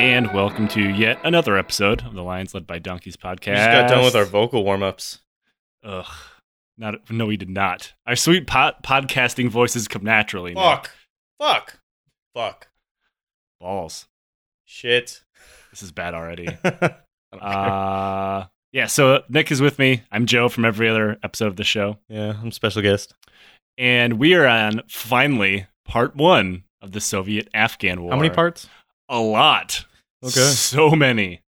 And welcome to yet another episode of the Lions Led by Donkeys podcast. We just got done with our vocal warm ups. Ugh. Not, no, we did not. Our sweet pod- podcasting voices come naturally. now. Fuck. Fuck. Fuck. Balls. Shit. This is bad already. Uh, yeah, so Nick is with me. I'm Joe from every other episode of the show. yeah, I'm special guest. And we are on, finally, part one of the Soviet Afghan War. How many parts? A lot. Okay. So many.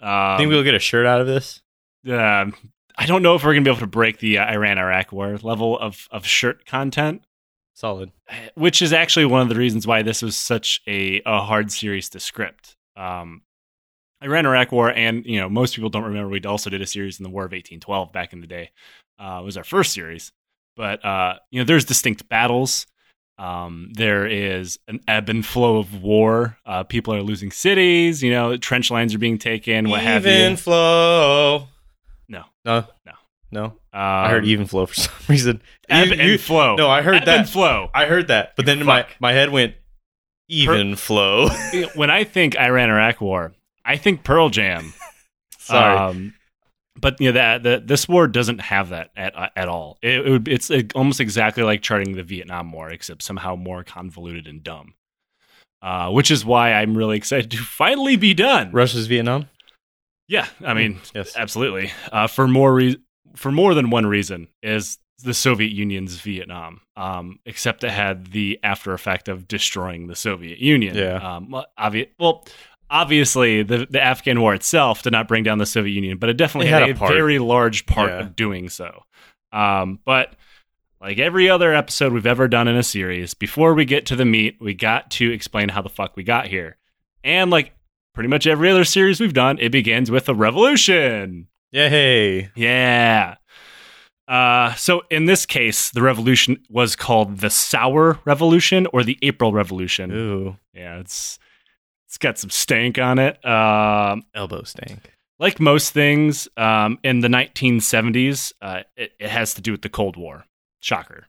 Um, Think we'll get a shirt out of this? um, I don't know if we're going to be able to break the uh, Iran Iraq war level of, of shirt content, Solid. which is actually one of the reasons why this was such a, a hard series to script. Um, Iran Iraq war, and you know, most people don't remember we also did a series in the War of 1812 back in the day. Uh, it was our first series, but uh, you know, there's distinct battles. Um, there is an ebb and flow of war. Uh, people are losing cities. You know, trench lines are being taken. What have you? even flow. No. No. No. No. Um, I heard even flow for some reason. ebb You- and you- flow. No, I heard ebb that. and flow. I heard that. But then my, Fuck. my head went even flow. when I think Iran Iraq war, I think Pearl Jam. Sorry. Um, but you know that the, this war doesn't have that at at all. It, it would it's almost exactly like charting the Vietnam War, except somehow more convoluted and dumb. Uh, which is why I'm really excited to finally be done. Russia's Vietnam? Yeah, I mean, Yes. absolutely. Uh, for more re- for more than one reason is the Soviet Union's Vietnam, um, except it had the after effect of destroying the Soviet Union. Yeah. Um, obvi- well, obviously, the the Afghan War itself did not bring down the Soviet Union, but it definitely It had, had a, very large part Yeah. of doing so. Um, but like every other episode we've ever done in a series, before we get to the meat, we got to explain how the fuck we got here. And like pretty much every other series we've done, it begins with a revolution. Yay. Yeah. Uh, so in this case, the revolution was called the Saur Revolution or the April Revolution. Ooh. Yeah, it's it's got some stank on it. Um, Elbow stank. like most things um, in the 1970s, uh, it, it has to do with the Cold War. Shocker.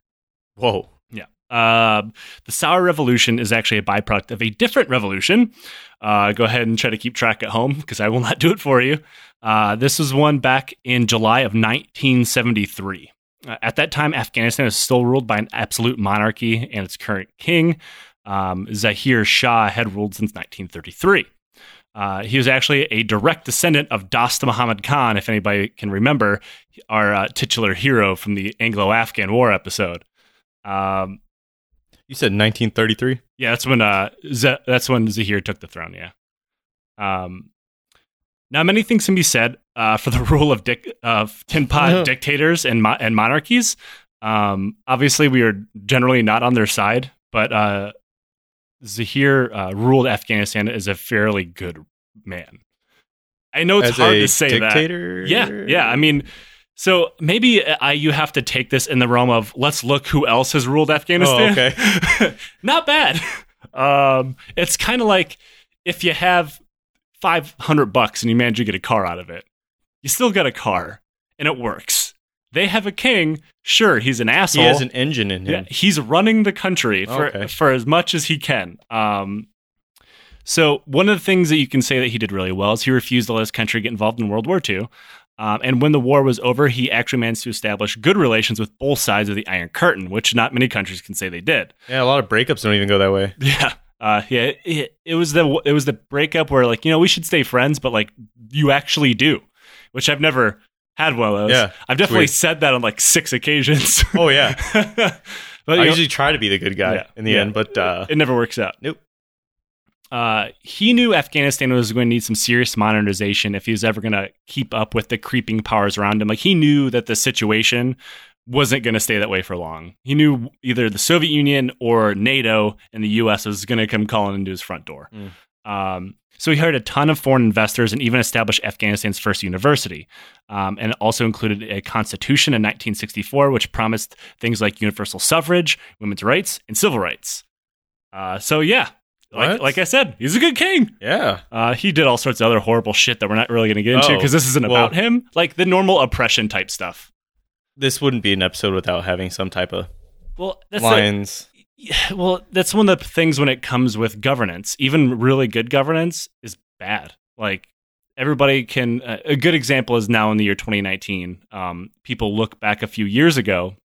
Whoa. Yeah. Um, the Saur Revolution is actually a byproduct of a different revolution. Uh, go ahead and try to keep track at home because I will not do it for you. Uh, this was one back in July of 1973. Uh, at that time, Afghanistan is still ruled by an absolute monarchy, and its current king, um, Zahir Shah, had ruled since 1933. Uh, he was actually a direct descendant of Dost Muhammad Khan, if anybody can remember, our uh, titular hero from the Anglo Afghan War episode. Um, You said 1933? yeah, that's when uh Z- that's when Zahir took the throne. Yeah. Um. Now, many things can be said uh, for the rule of dic- of tin pot dictators and mo- and monarchies. Um, obviously, we are generally not on their side, but uh, Zahir uh, ruled Afghanistan as a fairly good man. I know it's As hard to say that. Yeah, yeah. I mean, so maybe I, you have to take this in the realm of let's look who else has ruled Afghanistan. Oh, okay. Not bad. Um, it's kind of like if you have five hundred bucks and you manage to get a car out of it, you still got a car and it works. They have a king. Sure, he's an asshole. He has an engine in Yeah, him. he's running the country for Okay. for as much as he can. Um, so one of the things that you can say that he did really well is he refused to let his country get involved in World War II. Um, and when the war was over, he actually managed to establish good relations with both sides of the Iron Curtain, which not many countries can say they did. Yeah, a lot of breakups don't even go that way. Yeah. Uh, yeah, it, it was the it was the breakup where like you know we should stay friends, but like you actually do, which I've never had one of those. Yeah, I've definitely weird. said that on like six occasions. Oh, yeah. but I know, usually try to be the good guy Yeah, in the yeah. end, but uh, it never works out. Nope. Uh, he knew Afghanistan was going to need some serious modernization if he was ever going to keep up with the creeping powers around him. Like he knew that the situation wasn't going to stay that way for long. He knew either the Soviet Union or NATO and the U.S. was going to come calling into his front door. Mm. Um, so he hired a ton of foreign investors and even established Afghanistan's first university. Um, and it also included a constitution in 1964, which promised things like universal suffrage, women's rights, and civil rights. Uh, so yeah, like, like I said, he's a good king. yeah. Uh, he did all sorts of other horrible shit that we're not really going to get into Oh, because this isn't well- about him. Like the normal oppression type stuff. This wouldn't be an episode without having some type of Well, that's the, lines. Yeah, well, that's one of the things when it comes with governance. Even really good governance is bad. Like everybody can. Uh, a good example is now in the year 2019. Um, people look back a few years ago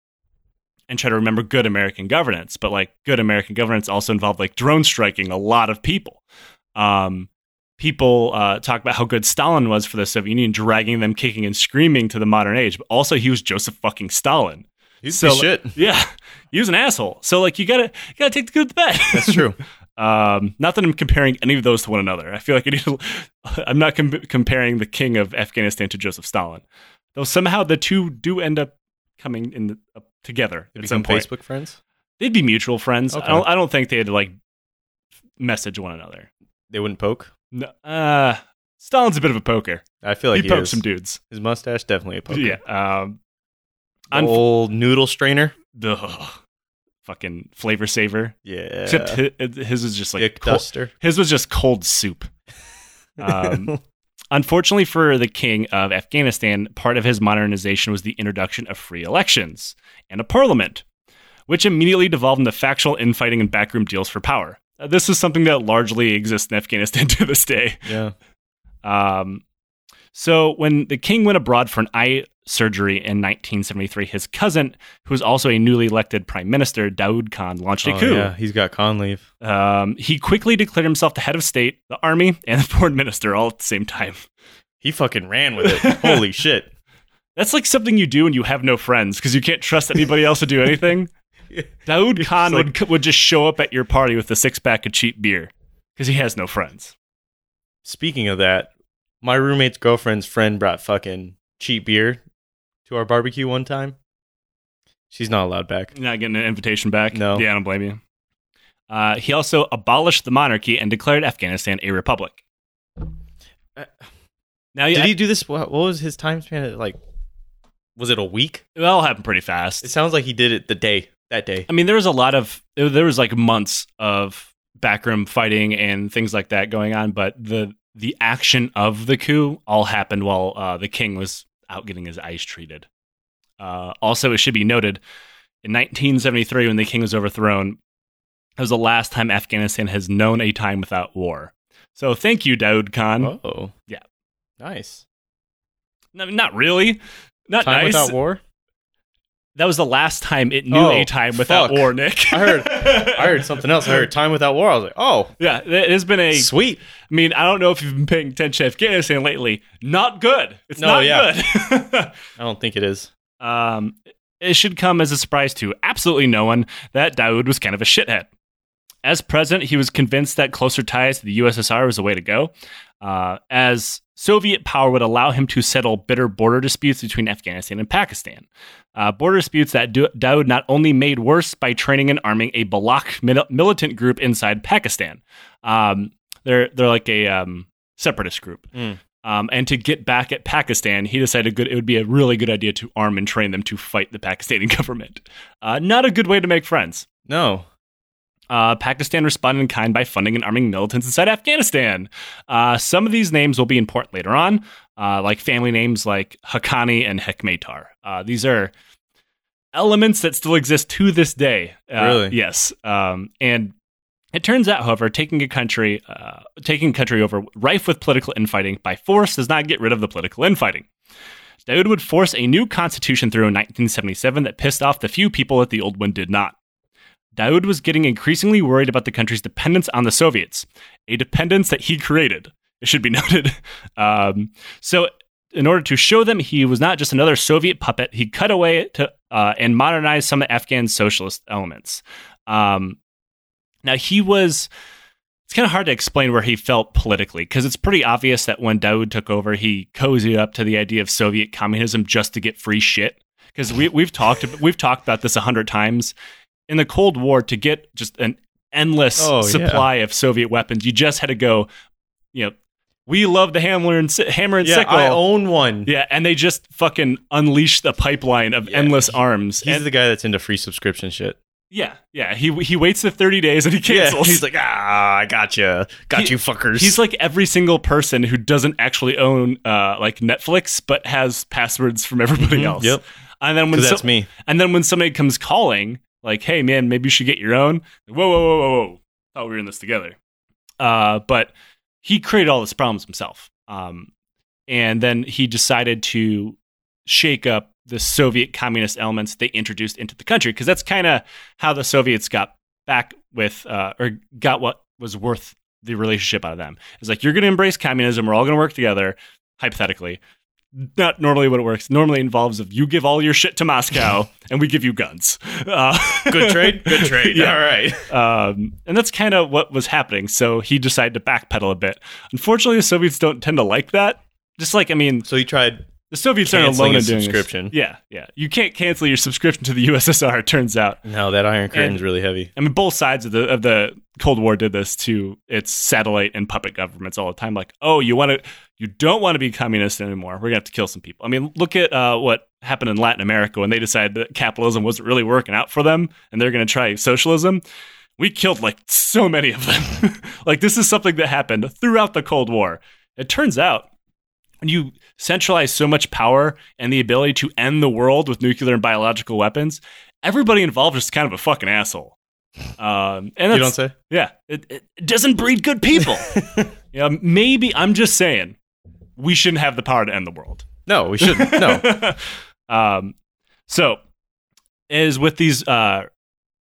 and try to remember good American governance, but like good American governance also involved like drone striking a lot of people. Um, people uh, talk about how good Stalin was for the Soviet Union, dragging them kicking and screaming to the modern age. But also, he was Joseph fucking Stalin. He's So, shit. Yeah, he was an asshole. So like, you gotta you gotta take the good with the bad. That's true. Um, not that I'm comparing any of those to one another. I feel like I need to, I'm not com- comparing the king of Afghanistan to Joseph Stalin, though somehow the two do end up coming in the, uh, together They at some point. Facebook friends. They'd be mutual friends. Okay. I don't. I don't think they'd like message one another. They wouldn't poke. No, uh, Stalin's a bit of a poker. I feel like he he, pokes is. some dudes. His mustache definitely a poker. Yeah. Um, The old noodle strainer. ugh, fucking flavor saver. Yeah. Except his, his was just like Dick cold, duster. his was just cold soup. Um, Unfortunately for the king of Afghanistan, part of his modernization was the introduction of free elections and a parliament, which immediately devolved into factional infighting and backroom deals for power. Uh, this is something that largely exists in Afghanistan to this day. yeah. Um, so when the king went abroad for an eye surgery in 1973, his cousin, who was also a newly elected prime minister, Daoud Khan, launched a Oh, coup. yeah. He's got Khan leave. Um, he quickly declared himself the head of state, the army, and the foreign minister all at the same time. He fucking ran with it. Holy shit. That's like something you do when you have no friends because you can't trust anybody else to do anything. Daoud Khan like- would would just show up at your party with a six pack of cheap beer because he has no friends. Speaking of that, my roommate's girlfriend's friend brought fucking cheap beer to our barbecue one time. She's not allowed back. You're not getting an invitation back. No. yeah, I don't blame you. Uh, he also abolished the monarchy and declared Afghanistan a republic. Uh, Now, Did he do this? What, what was his time span? Like, was it a week? it all happened pretty fast. It sounds like he did it the day, that day. I mean, there was a lot of there was like months of backroom fighting and things like that going on, but the the action of the coup all happened while uh, the king was out getting his eyes treated. Uh, also, it should be noted in 1973, when the king was overthrown, it was the last time Afghanistan has known a time without war. So, thank you, Daoud Khan. Oh. Yeah. Nice. No, not really. Not Time nice. without war? That was the last time it knew Oh, a time without fuck. war, Nick. I heard- I heard something else. I heard time without war. I was like, oh, Yeah, it has been a sweet. I mean, I don't know if you've been paying attention to Afghanistan lately. Not good. It's No, not yeah. good. I don't think it is. um, it should come as a surprise to absolutely no one that Daoud was kind of a shithead. As president, he was convinced that closer ties to the USSR was the way to go, uh, as Soviet power would allow him to settle bitter border disputes between Afghanistan and Pakistan. Uh, border disputes that Do- Daoud not only made worse by training and arming a Balak mil- militant group inside Pakistan. Um, they're they're like a um, separatist group. Mm. Um, and to get back at Pakistan, he decided good, it would be a really good idea to arm and train them to fight the Pakistani government. Uh, not a good way to make friends. No. Uh, Pakistan responded in kind by funding and arming militants inside Afghanistan. Uh, some of these names will be important later on, uh, like family names like Haqqani and Hekmatyar. Uh, these are elements that still exist to this day. Uh, Really? Yes. Um, and it turns out, however, taking a country, uh, taking a country over rife with political infighting by force does not get rid of the political infighting. Daoud would force a new constitution through in 1977 that pissed off the few people that the old one did not. Daoud was getting increasingly worried about the country's dependence on the Soviets, a dependence that he created. It should be noted. Um, so, in order to show them he was not just another Soviet puppet, he cut away to uh, and modernized some Afghan socialist elements. Um, now, he was. It's kind of hard to explain where he felt politically because it's pretty obvious that when Daoud took over, he cozied up to the idea of Soviet communism just to get free shit. Because we, we've talked we've talked about this a hundred times in the Cold War to get just an endless Oh, yeah. supply of Soviet weapons. You just had to go, you know, we love the hammer and si- hammer and Yeah, sickle. I own one. yeah, and they just fucking unleash the pipeline of Yeah, endless he- arms. He's And- the guy that's into free subscription shit. yeah, yeah. He he waits the thirty days and he cancels. he's like, ah, I gotcha. Got He- you fuckers. He's like every single person who doesn't actually own uh, like Netflix, but has passwords from everybody Mhm, else. Yep. And then when so- that's me. and then when somebody comes calling, like, hey man, maybe you should get your own. Whoa, whoa, whoa, whoa, whoa! Thought we were in this together. Uh, but he created all these problems himself. Um, and then he decided to shake up the Soviet communist elements they introduced into the country because that's kind of how the Soviets got back with uh, or got what was worth the relationship out of them. It's like you're going to embrace communism. We're all going to work together. Hypothetically, not normally what it works. Normally involves of you give all your shit to Moscow and we give you guns. Uh, Good trade. Good trade. Yeah. All right. um, and that's kind of what was happening. So he decided to backpedal a bit. Unfortunately, the Soviets don't tend to like that. Just like I mean, So he tried the Soviets aren't alone in doing this. Yeah, yeah. You can't cancel your subscription to the USSR. It turns out. No, that Iron Curtain's And- really heavy. I mean, both sides of the of the Cold War did this to its satellite and puppet governments all the time. Like, oh, you want to, you don't want to be communist anymore. We're gonna have to kill some people. I mean, look at uh, what happened in Latin America when they decided that capitalism wasn't really working out for them, and they're gonna try socialism. We killed like so many of them. like, this is something that happened throughout the Cold War. It turns out when you centralize so much power and the ability to end the world with nuclear and biological weapons, everybody involved is kind of a fucking asshole. Um, and You don't say? yeah, it, it doesn't breed good people. you know, maybe I'm just saying we shouldn't have the power to end the world. No, we shouldn't. No. um, so, as with these, uh,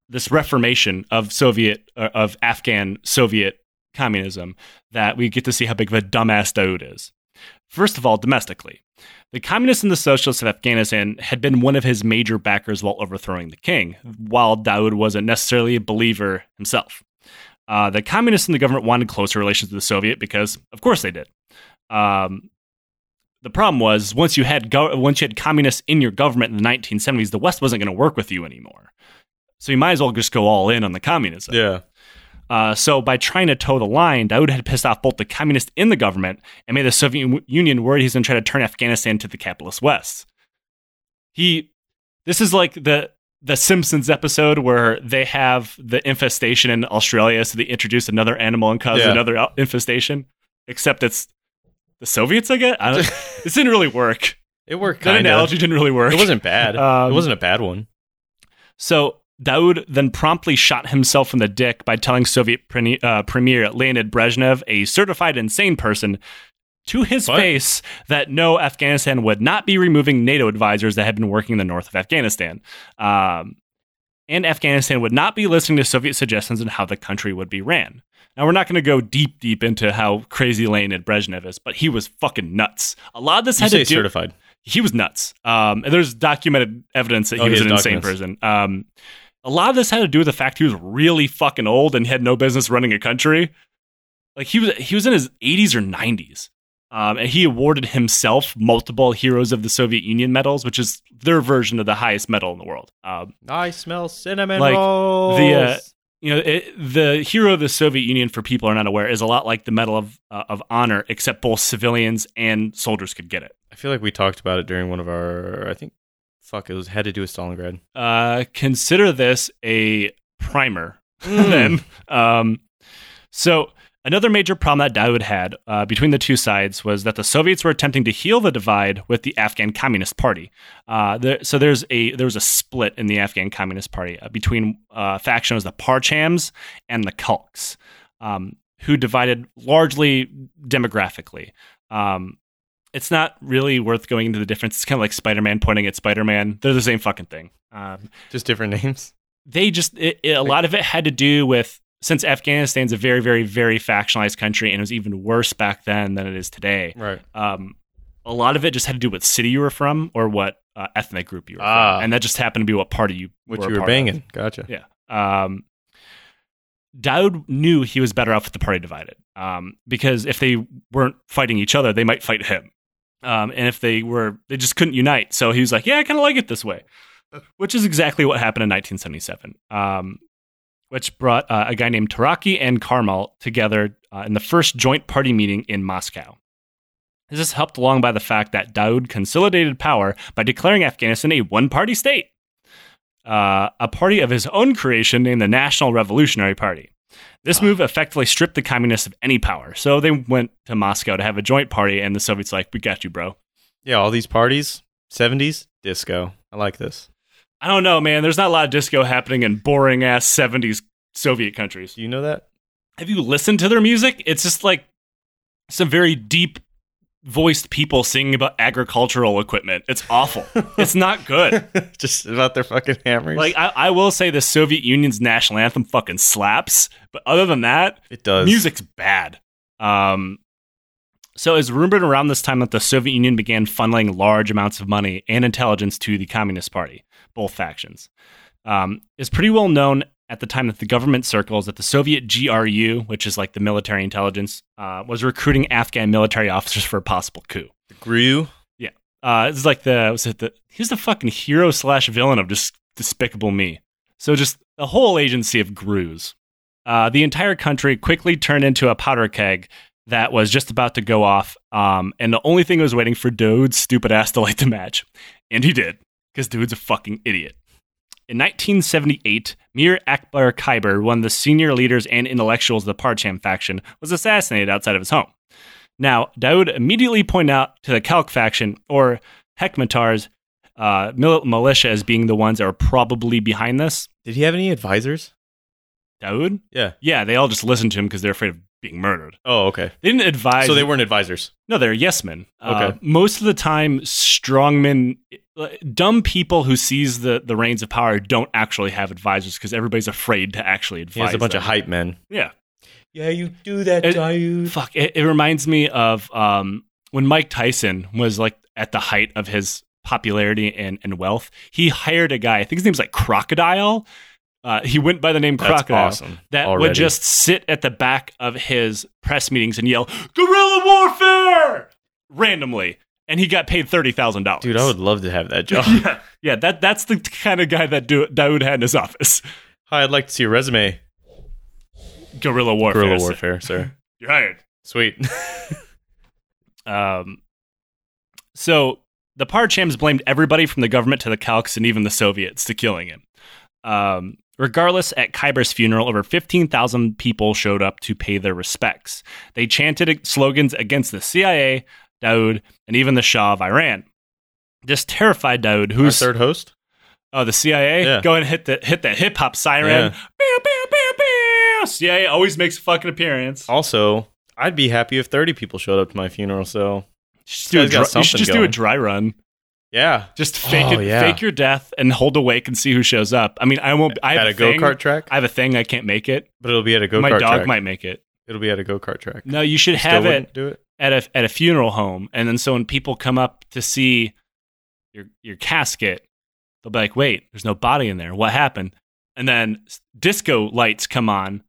this reformation of Soviet uh, of Afghan Soviet communism, that we get to see how big of a dumbass Daoud is. First of all, domestically, the communists and the socialists of Afghanistan had been one of his major backers while overthrowing the king, while Daoud wasn't necessarily a believer himself. Uh, the communists and the government wanted closer relations with the Soviet because, of course, they did. Um, the problem was once you had go- once you had communists in your government in the 1970s, the West wasn't going to work with you anymore. So you might as well just go all in on the communism. yeah. Uh, so by trying to toe the line, Daoud had pissed off both the communists in the government and made the Soviet Union worried he's going to try to turn Afghanistan to the capitalist West. He, this is like the the Simpsons episode where they have the infestation in Australia, so they introduce another animal and cause Yeah. another infestation. Except it's the Soviets. I guess I this didn't really work. It worked That kind analogy didn't really work. It wasn't bad. Um, it wasn't a bad one. So Daoud then promptly shot himself in the dick by telling Soviet pre- uh, Premier Leonid Brezhnev, a certified insane person, to his What? face that no, Afghanistan would not be removing NATO advisors that had been working in the north of Afghanistan. Um, and Afghanistan would not be listening to Soviet suggestions on how the country would be ran. Now, we're not going to go deep, deep into how crazy Leonid Brezhnev is, but he was fucking nuts. A lot of this You had to do certified. he was nuts. Um, and there's documented evidence that he Oh, he was an insane person. Um, a lot of this had to do with the fact he was really fucking old and had no business running a country. Like he was, he was in his 80s or 90s, um, and he awarded himself multiple Heroes of the Soviet Union medals, which is their version of the highest medal in the world. Um, I smell cinnamon Like, rolls. the, uh, you know, it, the Hero of the Soviet Union, for people who are not aware, is a lot like the Medal of uh, of Honor, except both civilians and soldiers could get it. I feel like we talked about it during one of our. I think, fuck, it was had to do with Stalingrad. uh, consider this a primer. Mm. then, um, so another major problem that Daoud had uh, between the two sides was that the Soviets were attempting to heal the divide with the Afghan Communist Party. Uh, there, so there's a there was a split in the Afghan Communist Party uh, between uh, faction was the Parchams and the Khalqs, um, who divided largely demographically. Um, it's not really worth going into the difference. It's kind of like Spider Man pointing at Spider Man. They're the same fucking thing. Um, Just different names. they just it, it- a lot of it had to do with since Afghanistan's a very very very factionalized country and it was even worse back then than it is today. Right. Um, a lot of it just had to do what city you were from or what uh, ethnic group you were Ah. from, and that just happened to be what party you What were you were part of. banging. Gotcha. Yeah. Um, Daoud knew he was better off with the party divided um, because if they weren't fighting each other, they might fight him. Um, and if they were, they just couldn't unite. So he was like, "Yeah, I kind of like it this way," which is exactly what happened in 1977, um, which brought uh, a guy named Taraki and Karmal together uh, in the first joint party meeting in Moscow. This is helped along by the fact that Daoud consolidated power by declaring Afghanistan a one-party state uh, a party of his own creation named the National Revolutionary Party. This move effectively stripped the communists of any power. So they went to Moscow to have a joint party, and the Soviets like, "We got you, bro." Yeah, all these parties, 70s, disco. I like this. I don't know, man. There's not a lot of disco happening in boring ass 70s Soviet countries. Do you know that? Have you listened to their music? It's just like some very deep voiced people singing about agricultural equipment. It's awful. it's not good. Just about their fucking hammers. Like I, I will say the Soviet Union's national anthem fucking slaps, but other than that, it does. music's bad. Um, so it's rumored around this time that the Soviet Union began funneling large amounts of money and intelligence to the Communist Party, both factions. Um, it's pretty well known at the time that the government circles that the Soviet GRU, which is like the military intelligence, uh, was recruiting Afghan military officers for a possible coup. The GRU. Yeah. Uh, it's like the was it the he's the fucking hero slash villain of just Despicable Me. So just a whole agency of grus. Uh, the entire country quickly turned into a powder keg that was just about to go off, um, and the only thing was waiting for Daoud's stupid ass to light the match, and he did, because Daoud's a fucking idiot. In 1978, Mir Akbar Khyber, one of the senior leaders and intellectuals of the Parcham faction, was assassinated outside of his home. Now, Daoud immediately pointed out to the Khalq faction, or Hekmatyar's uh, mil- militia, as being the ones that are probably behind this. Did he have any advisors? Daoud? Yeah. Yeah, they all just listened to him because they're afraid of being murdered. Oh, okay. They didn't advise. So they weren't advisors. No, they're yes men. Uh, Okay. most of the time, strongmen, uh, dumb people who seize the, the reins of power don't actually have advisors because everybody's afraid to actually advise. He has a bunch them. of hype men. Yeah. Yeah, you do that, It- Daoud. Fuck. It, it reminds me of um, when Mike Tyson was like at the height of his popularity and, and wealth. He hired a guy. I think his name's like Crocodile. Uh, he went by the name That's Crocodile. awesome. that already. would just sit at the back of his press meetings and yell guerrilla warfare randomly and he got paid $30,000. Dude, I would love to have that job. yeah, yeah, that that's the kind of guy that do, Daoud had in his office. Hi, I'd like to see a resume. Guerrilla warfare. Guerrilla warfare, sir. You're hired. Sweet. Um, so the Parchams blamed everybody from the government to the Khalqs and even the Soviets to killing him. Um, regardless, at Khyber's funeral, over 15,000 people showed up to pay their respects. They chanted slogans against the CIA, Daoud, and even the Shah of Iran. This terrified Daoud, Our who's third host? oh the CIA, Yeah. go and hit the hit that hip hop siren. Yeah. Bow, bow, bow, bow. CIA always makes a fucking appearance. Also, I'd be happy if 30 people showed up to my funeral, so Just do a Guy's dry, you should something just do a dry run. yeah. Just fake Oh, it, yeah. fake your death, and hold awake and see who shows up. I mean, I won't. I have at a, a go thing- kart track, I have a thing. I can't make it. but it'll be at a go kart. Track. My dog track. might make it. It'll be at a go kart track. No, you should Still have wouldn't it do it. At a at a funeral home, and then so when people come up to see your your casket, they'll be like, "Wait, there's no body in there. What happened?" And then disco lights come on.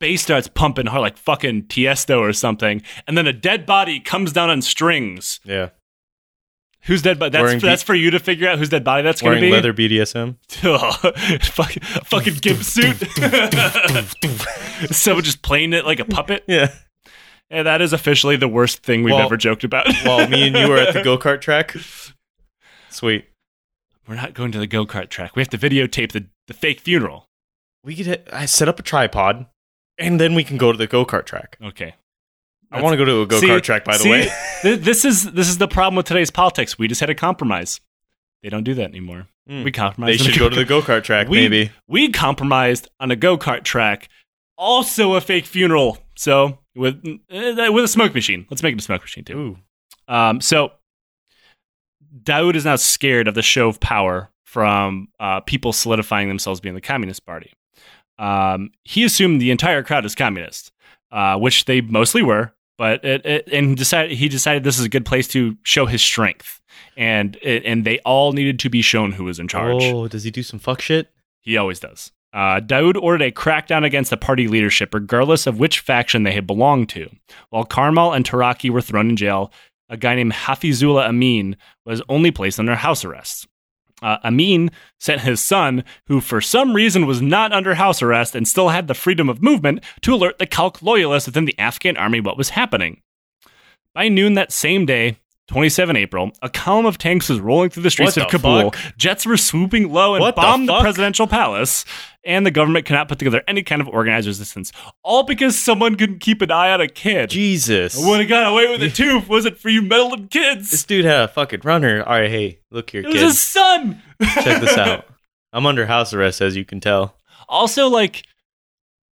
Bass starts pumping hard like fucking Tiesto or something, and then a dead body comes down on strings. Yeah. Who's dead body? That's Wearing that's for you to figure out who's dead body that's going to Wearing be. leather BDSM. Oh, fucking, fucking gimp suit. Someone just playing it like a puppet. Yeah. Yeah, that is officially the worst thing we've Well- ever joked about. While me and you were at the go kart track. Sweet. We're not going to the go kart track. We have to videotape the, the fake funeral. We could I set up a tripod and then we can go to the go kart track. Okay. I want to go to a go kart track, by the see, way. th- this is this is the problem with today's politics. We just had a compromise. They don't do that anymore. Mm. We compromised. They should go to the go kart track, We- maybe. we compromised on a go kart track, also a fake funeral. So with uh, with a smoke machine, let's make it a smoke machine too. Ooh. Um, so Daoud is now scared of the show of power from uh, people solidifying themselves being the Communist Party. Um, he assumed the entire crowd is communist, uh, which they mostly were. But it, it, and decided he decided this is a good place to show his strength, and and they all needed to be shown who was in charge. Oh, does he do some fuck shit? He always does. Uh, Daoud ordered a crackdown against the party leadership, regardless of which faction they had belonged to. While Karmal and Taraki were thrown in jail, a guy named Hafizullah Amin was only placed under house arrest. Uh, Amin sent his son, who for some reason was not under house arrest and still had the freedom of movement, to alert the Khalq loyalists within the Afghan army what was happening. By noon that same day, 27 April, a column of tanks was rolling through the streets What of the Kabul. fuck? Jets were swooping low and What bombed the, fuck? presidential palace, and the government cannot put together any kind of organized resistance. All because someone couldn't keep an eye on a kid. Jesus. I would have got away with it too if it wasn't for you meddling kids. This dude had a fucking runner. All right, hey, look here, It was his son. Check this out. I'm under house arrest, as you can tell. Also, like,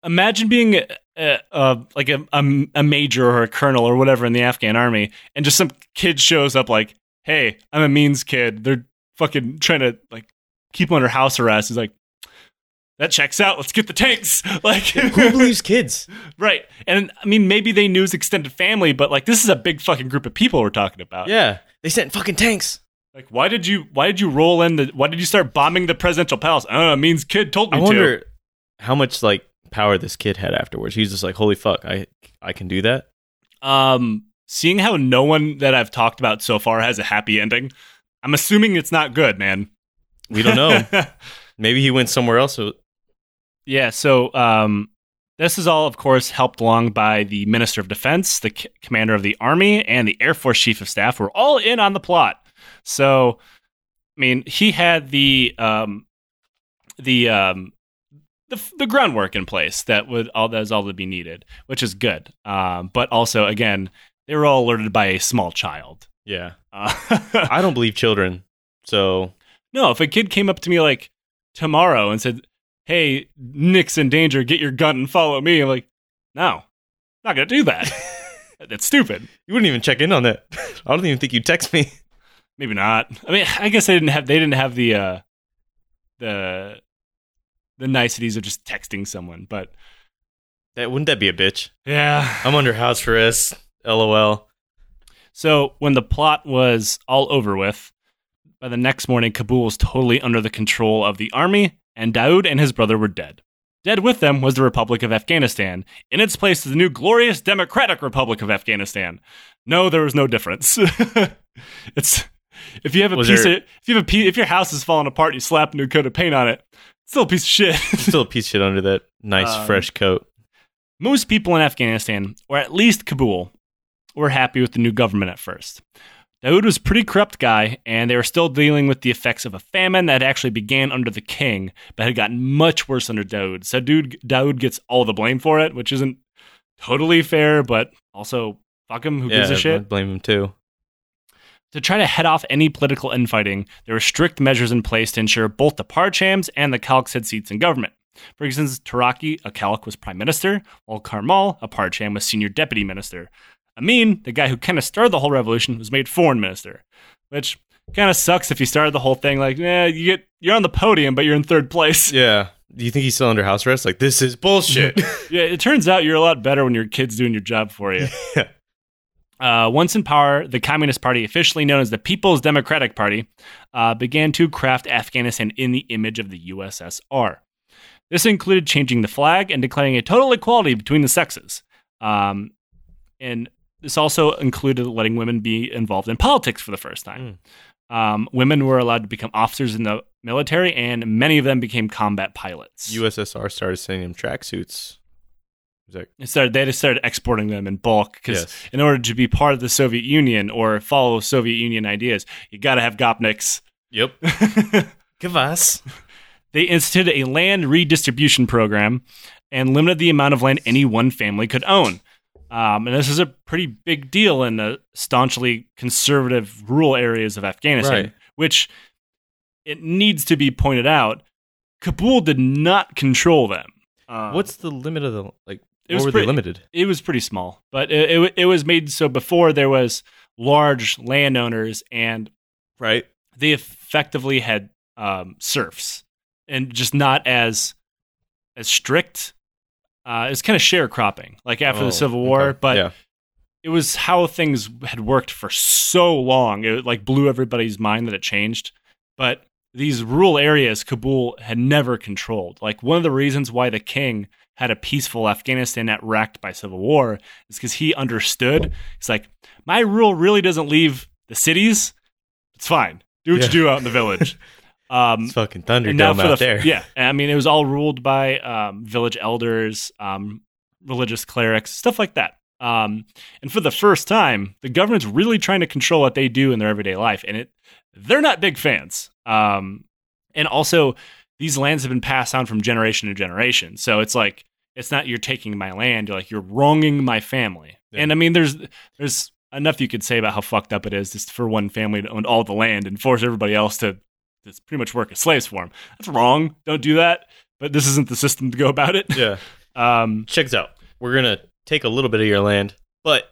imagine being a, a, a like a, a, a major or a colonel or whatever in the Afghan army, and just some kid shows up like, "Hey, I'm Amin's kid." They're fucking trying to like keep him under house arrest. He's like, "That checks out. Let's get the tanks." Like, Who believes kids? right? And I mean, maybe they knew his extended family, but like, this is a big fucking group of people we're talking about. Yeah, they sent fucking tanks. Like, why did you why did you roll in the why did you start bombing the presidential palace? Oh, it means kid told me I to. wonder how much like power this kid had afterwards. He's just like, holy fuck, I I can do that. Um, seeing how no one that I've talked about so far has a happy ending, I'm assuming it's not good, man. We don't know. Maybe he went somewhere else. Yeah. So, um, this is all, of course, helped along by the Minister of Defense, the c- Commander of the Army, and the Air Force Chief of Staff. Were all in on the plot. So, I mean, he had the um, the um, the, the groundwork in place that would all that is all that be needed, which is good. Um, but also, again, they were all alerted by a small child. yeah, Uh, I don't believe children. So no, if a kid came up to me like tomorrow and said, "Hey, Nick's in danger. Get your gun and follow me," I'm like, "No, not gonna do that. That's stupid." you wouldn't even check in on that. I don't even think you'd text me. Maybe not. I mean, I guess they didn't have they didn't have the uh, the the niceties of just texting someone, but That wouldn't that be a bitch? yeah. I'm under house arrest. LOL. So when the plot was all over with, by the next morning, Kabul was totally under the control of the army, and Daoud and his brother were dead. Dead with them was the Republic of Afghanistan. In its place is the new glorious Democratic Republic of Afghanistan. No, there was no difference. it's if you have a Was piece there- of if you have a piece, if your house is falling apart, you slap a new coat of paint on it. Still a piece of shit. Still a piece of shit under that nice Um, fresh coat. Most people in Afghanistan, or at least Kabul, were happy with the new government at first. Daoud was a pretty corrupt guy, and they were still dealing with the effects of a famine that actually began under the king, but had gotten much worse under Daoud. So dude, Daoud gets all the blame for it, which isn't totally fair, but also fuck him, who Yeah, gives a shit? blame him too. To try to head off any political infighting, there were strict measures in place to ensure both the Parchams and the Khalqs had seats in government. For instance, Taraki, a Khalq, was prime minister, while Karmal, a Parcham, was senior deputy minister. Amin, the guy who kind of started the whole revolution, was made foreign minister, which kind of sucks if you started the whole thing like, yeah, you get you're on the podium, but you're in third place. Yeah. Do you think he's still under house arrest? Like this is bullshit. Yeah, it turns out you're a lot better when your kid's doing your job for you. Yeah. Uh, once in power, the Communist Party, officially known as the People's Democratic Party, uh, began to craft Afghanistan in the image of the USSR. This included changing the flag and declaring a total equality between the sexes. Um, and this also included letting women be involved in politics for the first time. Um, women were allowed to become officers in the military, and many of them became combat pilots. USSR started sending him tracksuits. It started, they just started exporting them in bulk because yes. in order to be part of the Soviet Union or follow Soviet Union ideas, you got to have Gopniks. Yep. Give us. they instituted a land redistribution program and limited the amount of land any one family could own. Um, and this is a pretty big deal in the staunchly conservative rural areas of Afghanistan, Right. which it needs to be pointed out, Kabul did not control them. Uh, What's the limit of the like? It was were pretty- they limited? it was pretty small, but it, it it was made so before there was large landowners and Right. they effectively had um, serfs and just not as as strict. Uh, it's kind of sharecropping, like after Oh, the Civil War, okay. but yeah. it was how things had worked for so long. It like blew everybody's mind that it changed. But these rural areas, Kabul had never controlled. Like one of the reasons why the king had a peaceful Afghanistan not racked by civil war is because he understood. He's like my rule really doesn't leave the cities. It's fine. Do what Yeah. you do out in the village. Um, It's fucking Thunderdome out the there. yeah, I mean it was all ruled by um, village elders, um, religious clerics, stuff like that. Um, and for the first time, the government's really trying to control what they do in their everyday life, and it they're not big fans. Um, and also, these lands have been passed down from generation to generation, so it's like it's not you're taking my land, you're like you're wronging my family. Yeah. And I mean, there's there's enough you could say about how fucked up it is just for one family to own all the land and force everybody else to to pretty much work as slaves for them. That's wrong. Don't do that. But this isn't the system to go about it. Yeah. Um, Check this out. We're gonna take a little bit of your land, but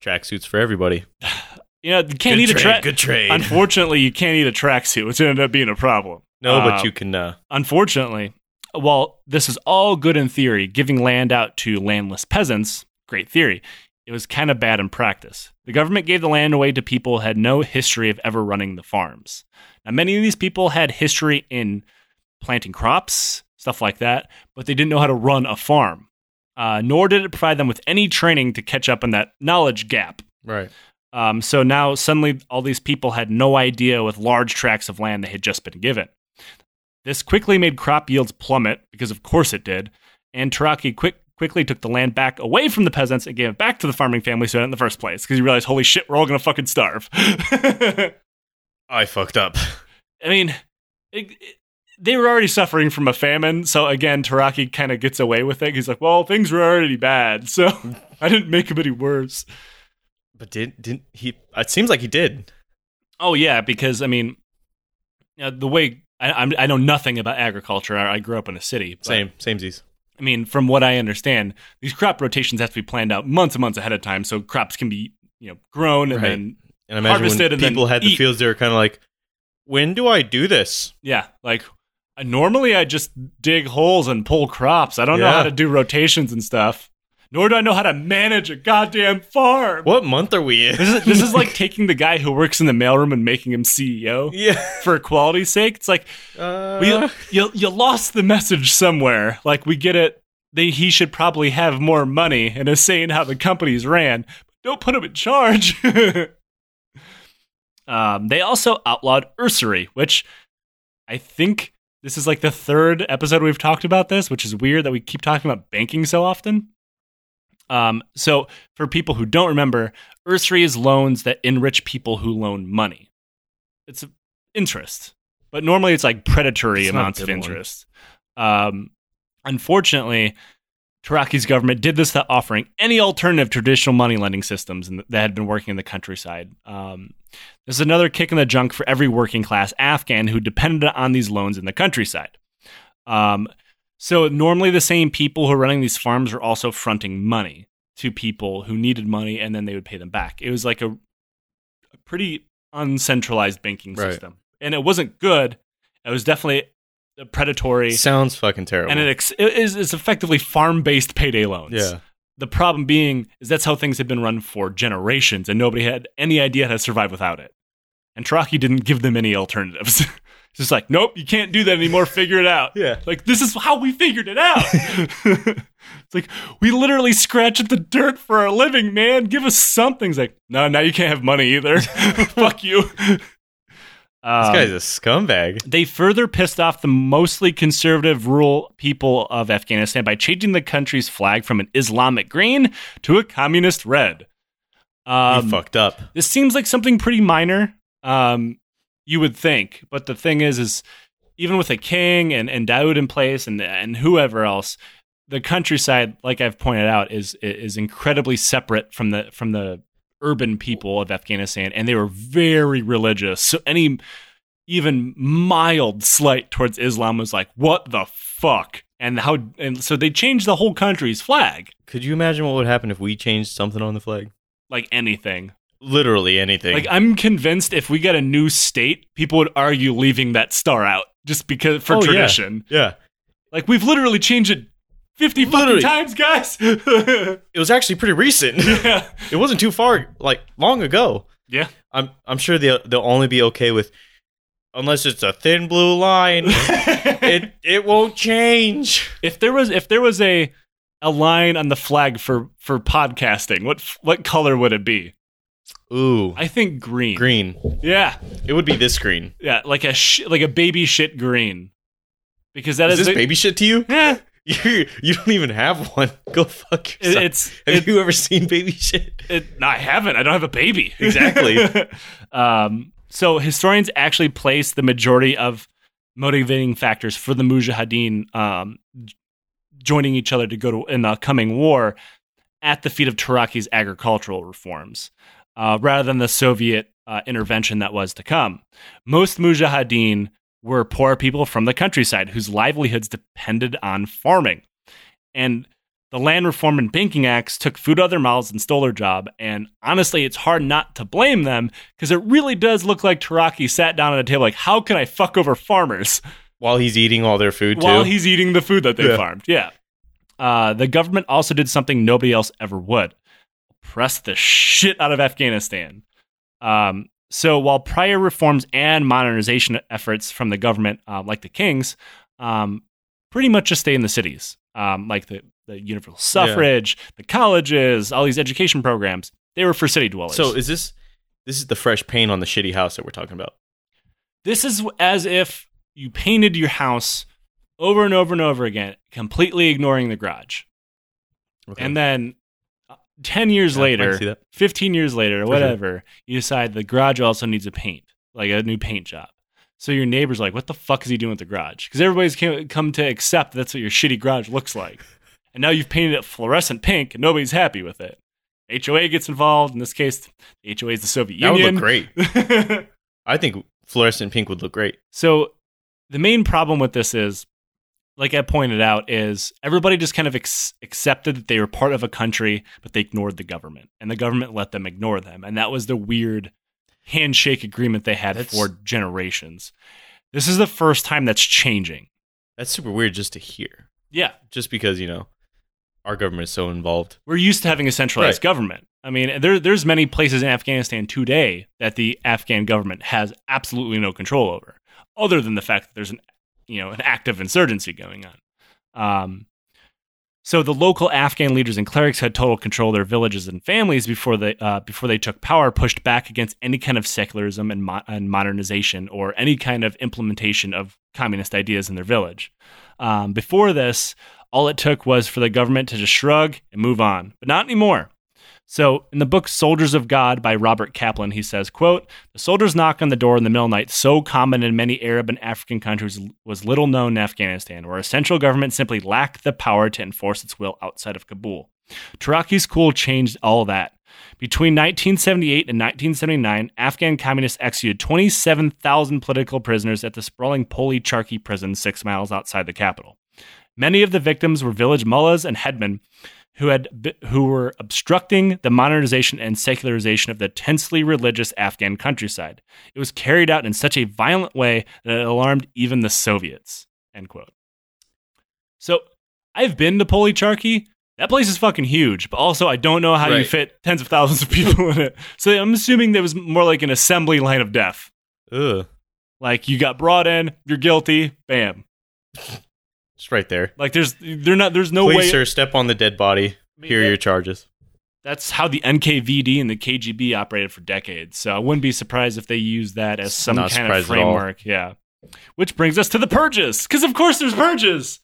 tracksuits for everybody. you know, you can't good eat a track. Good trade. Unfortunately, you can't eat a tracksuit, which ended up being a problem. No, Uh, but you can. Uh, Unfortunately, while this is all good in theory, giving land out to landless peasants, great theory, it was kind of bad in practice. The government gave the land away to people who had no history of ever running the farms. Now, many of these people had history in planting crops, stuff like that, but they didn't know how to run a farm. Uh, nor did it provide them with any training to catch up on that knowledge gap. right. Um, so now suddenly all these people had no idea with large tracts of land they had just been given. This quickly made crop yields plummet because of course it did, and Taraki quick, quickly took the land back away from the peasants and gave it back to the farming families who had it in the first place because he realized, holy shit, we're all gonna fucking starve. I fucked up. I mean, it, it- they were already suffering from a famine, so again, Taraki kind of gets away with it. He's like, well, things were already bad, so I didn't make them any worse. But did didn't he? It seems like he did. Oh yeah, because I mean, you know, the way I, I'm, I know nothing about agriculture. I, I grew up in a city. but, Same, samesies. I mean, from what I understand, these crop rotations have to be planned out months and months ahead of time, so crops can be you know grown and Right. then And I imagine Harvested when and then people had the eat. fields, they were kind of like, "When do I do this?" yeah, like normally I just dig holes and pull crops. I don't know Yeah. how to do rotations and stuff. Nor do I know how to manage a goddamn farm. What month are we in? This is this is like taking the guy who works in the mailroom and making him CEO yeah. for quality's sake. It's like Uh, we, you you lost the message somewhere. Like we get it. They, he should probably have more money and is saying how the companies ran. But don't put him in charge. um, they also outlawed usury, which I think this is like the third episode we've talked about this, which is weird that we keep talking about banking so often. Um, so for people who don't remember, usury is loans that enrich people who loan money. It's interest, but normally it's like predatory It's amounts of interest. Um, unfortunately, Taraki's government did this without offering any alternative traditional money lending systems that had been working in the countryside. Um, this is another kick in the junk for every working class Afghan who depended on these loans in the countryside. Um, so normally the same people who are running these farms are also fronting money to people who needed money, and then they would pay them back. It was like a, a pretty uncentralized banking Right. system, and it wasn't good. It was definitely predatory sounds fucking terrible. and it, ex- it is it's effectively farm-based payday loans. yeah. The problem being is that's how things have been run for generations, and nobody had any idea how to survive without it. And Taraki didn't give them any alternatives. it's just like, nope, you can't do that anymore. Figure it out. Yeah. Like this is how we figured it out. it's like we literally scratch at the dirt for our living, man. Give us something. It's like, no, now you can't have money either. Fuck you. This Um, guy's a scumbag. they further pissed off the mostly conservative rural people of Afghanistan by changing the country's flag from an Islamic green to a communist red. Um, you fucked up. this seems like something pretty minor, um, you would think. But the thing is, is even with a king and, and Daoud in place and and whoever else, the countryside, like I've pointed out, is is incredibly separate from the from the urban people of Afghanistan, and they were very religious. So any even mild slight towards Islam was like, what the fuck? And how and so they changed the whole country's flag, Could you imagine what would happen if we changed something on the flag? like anything. Literally anything. Like I'm convinced if we get a new state, people would argue leaving that star out just because for Oh, tradition. yeah. Like we've literally changed it fifty Literally. fucking times, guys. It was actually pretty recent. yeah. it wasn't too far, like long ago. Yeah. I'm I'm sure they'll they'll only be okay with, unless it's a thin blue line. it it won't change. if there was if there was a a line on the flag for for podcasting, what what color would it be? Ooh, I think green. green. Yeah. It would be this green. Yeah, like a sh- like a baby shit green. Because that Is is, this the- baby shit to you? Yeah. You you don't even have one. Go fuck It- yourself. it's have it- you ever seen baby shit? It, no, I haven't. I don't have a baby. Exactly. um, so historians actually place the majority of motivating factors for the Mujahideen um, j- joining each other to go to in the coming war at the feet of Taraki's agricultural reforms, uh, rather than the Soviet uh, intervention that was to come. Most mujahideen were poor people from the countryside whose livelihoods depended on farming. And the Land Reform and Banking Acts took food out of their mouths and stole their job. And honestly, it's hard not to blame them because it really does look like Taraki sat down at a table like, how can I fuck over farmers While he's eating all their food while he's eating the food that they Yeah. farmed? Yeah. Uh, the government also did something nobody else ever would press the shit out of Afghanistan. Um, so while prior reforms and modernization efforts from the government, uh, like the Kings, um, pretty much just stay in the cities, um, like the, the universal suffrage, the colleges, all these education programs, they were for city dwellers. so is this this is the fresh paint on the shitty house that we're talking about? this is as if you painted your house over and over and over again, completely ignoring the garage. Okay. And then 10 years Yeah, later, 15 years later, or For sure. whatever, you decide the garage also needs a paint, like a new paint job. So your neighbor's like, what the fuck is he doing with the garage? Because everybody's come come to accept that's what your shitty garage looks like. And now you've painted it fluorescent pink and nobody's happy with it. HOA gets involved. In this case, the HOA is the Soviet Union. that would look great. I think fluorescent pink would look great. So the main problem with this is, like I pointed out, is everybody just kind of ex- accepted that they were part of a country, but they ignored the government, and the government let them ignore them, and that was the weird handshake agreement they had That's- for generations. This is the first time that's changing. That's super weird just to hear. Yeah, Just because, you know, our government is so involved. we're used to having a centralized Right. government. I mean, there, there's many places in Afghanistan today that the Afghan government has absolutely no control over, other than the fact that there's an, you know, an active insurgency going on. Um, so the local Afghan leaders and clerics had total control of their villages and families before they uh, before they took power, pushed back against any kind of secularism and, mo- and modernization or any kind of implementation of communist ideas in their village. Um, before this, all it took was for the government to just shrug and move on, but not anymore. So, in the book Soldiers of God by Robert Kaplan, he says, quote, The soldiers knock on the door in the middle of the night, so common in many Arab and African countries, was little known in Afghanistan, where a central government simply lacked the power to enforce its will outside of Kabul. Taraki's school changed all that. Between 1978 and 1979, Afghan communists executed 27,000 political prisoners at the sprawling Poli Charki prison six miles outside the capital. Many of the victims were village mullahs and headmen who had who were obstructing the modernization and secularization of the tensely religious Afghan countryside. It was carried out in such a violent way that it alarmed even the Soviets. End quote. So I've been to Poli Charki. That place is fucking huge, but also I don't know how you fit tens of thousands of people in it. So I'm assuming there was more like an assembly line of death. Ugh. Like you got brought in, you're guilty, bam. Just right there. Like there's they're not there's no Please, way sir, step on the dead body. Here are your charges. That's how the NKVD and the KGB operated for decades. So I wouldn't be surprised if they use that as some Not kind of surprised at all. framework. Yeah. Which brings us to the purges, because of course there's purges.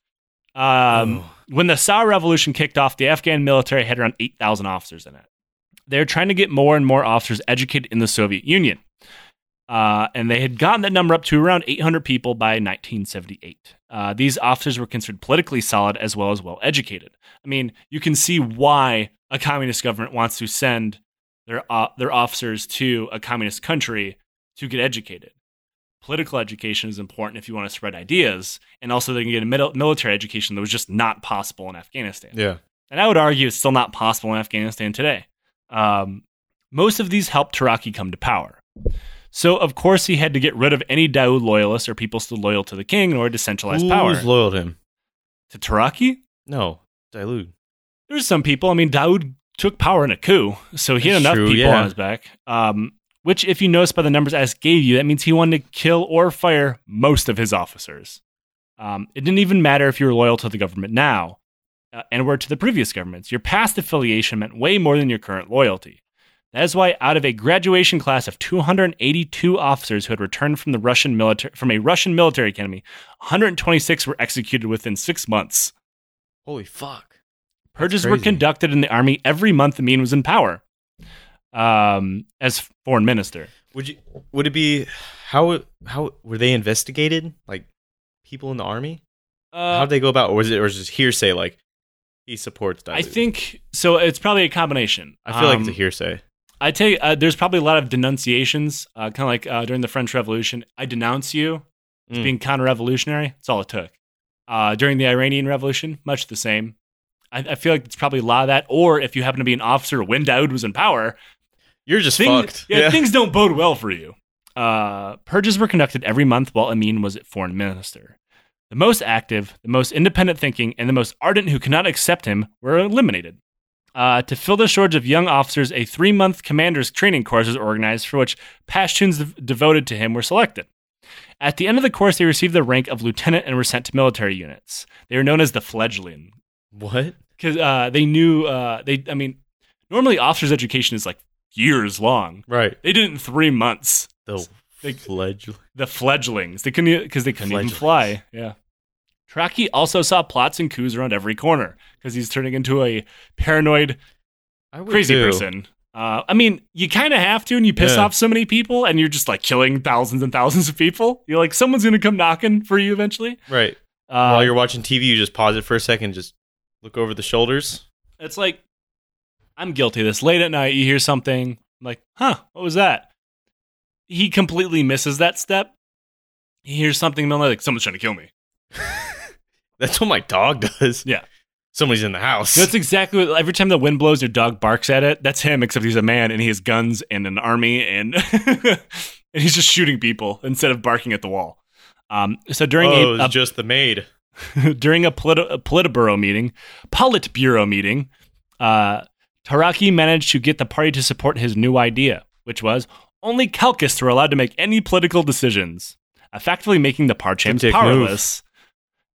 Um, Oh. When the Saur Revolution kicked off, the Afghan military had around 8,000 officers in it. They're trying to get more and more officers educated in the Soviet Union. Uh, and they had gotten that number up to around 800 people by 1978. Uh, these officers were considered politically solid as well as well educated. I mean, you can see why a communist government wants to send their uh, their officers to a communist country to get educated. Political education is important if you want to spread ideas, and also they can get a mil- military education that was just not possible in Afghanistan. Yeah. And I would argue it's still not possible in Afghanistan today. Um, most of these helped Taraki come to power. So, of course, he had to get rid of any Daoud loyalists or people still loyal to the king in order to centralize Who's power. loyal to him? to Taraki? No. Daoud. There's some people. I mean, Daoud took power in a coup, so he had That's enough true, people yeah. on his back. Um, which, if you notice by the numbers I just gave you, that means he wanted to kill or fire most of his officers. Um, it didn't even matter if you were loyal to the government now uh, and were to the previous governments. Your past affiliation meant way more than your current loyalty. That is why, out of a graduation class of 282 officers who had returned from the Russian military from a Russian military academy, 126 were executed within six months. Holy fuck. Purges were conducted in the army every month Amin was in power um, as foreign minister. Would you would it be how how were they investigated? Like people in the army? Uh, How'd they go about or was it or was it just hearsay like he supports I think so. It's probably a combination. I feel like Um, it's a hearsay. I tell you, uh, there's probably a lot of denunciations, uh, kind of like uh, during the French Revolution. I denounce you as Mm. being counter-revolutionary. That's all it took. Uh, during the Iranian Revolution, much the same. I, I feel like it's probably a lot of that. Or if you happen to be an officer when Daoud was in power, You're just things, fucked. Yeah, things don't bode well for you. Uh, purges were conducted every month while Amin was foreign minister. The most active, the most independent thinking, and the most ardent who could not accept him were eliminated. Uh, to fill the shortage of young officers, a three month commander's training course was organized for which Pashtuns dev- devoted to him were selected. At the end of the course, they received the rank of lieutenant and were sent to military units. They were known as the fledgling What? because uh, they knew uh, they. I mean, normally officers' education is like years long. Right. They did it in three months. The They- fledgling. The fledglings. They couldn't because they couldn't even fly. Yeah. Taraki also saw plots and coups around every corner because he's turning into a paranoid, I crazy too. person. Uh, I mean, you kind of have to, and you piss Yeah. off so many people, and you're just like killing thousands and thousands of people. You're like, someone's gonna come knocking for you eventually. Right. Uh, While you're watching TV, you just pause it for a second, just look over the shoulders. It's like I'm guilty of this. Late at night, you hear something I'm like, "Huh, what was that?" He completely misses that step. He hears something in the middle of the night, like someone's trying to kill me. That's what my dog does. Yeah. Somebody's in the house. That's exactly what. Every time the wind blows, your dog barks at it. That's him, except he's a man and he has guns and an army, and and he's just shooting people instead of barking at the wall. Um, so during oh, a, a just the maid. during a, politi- a Politburo meeting, Politburo meeting, uh, Taraki managed to get the party to support his new idea, which was only Khalqists were allowed to make any political decisions, effectively making the Parchams dick powerless.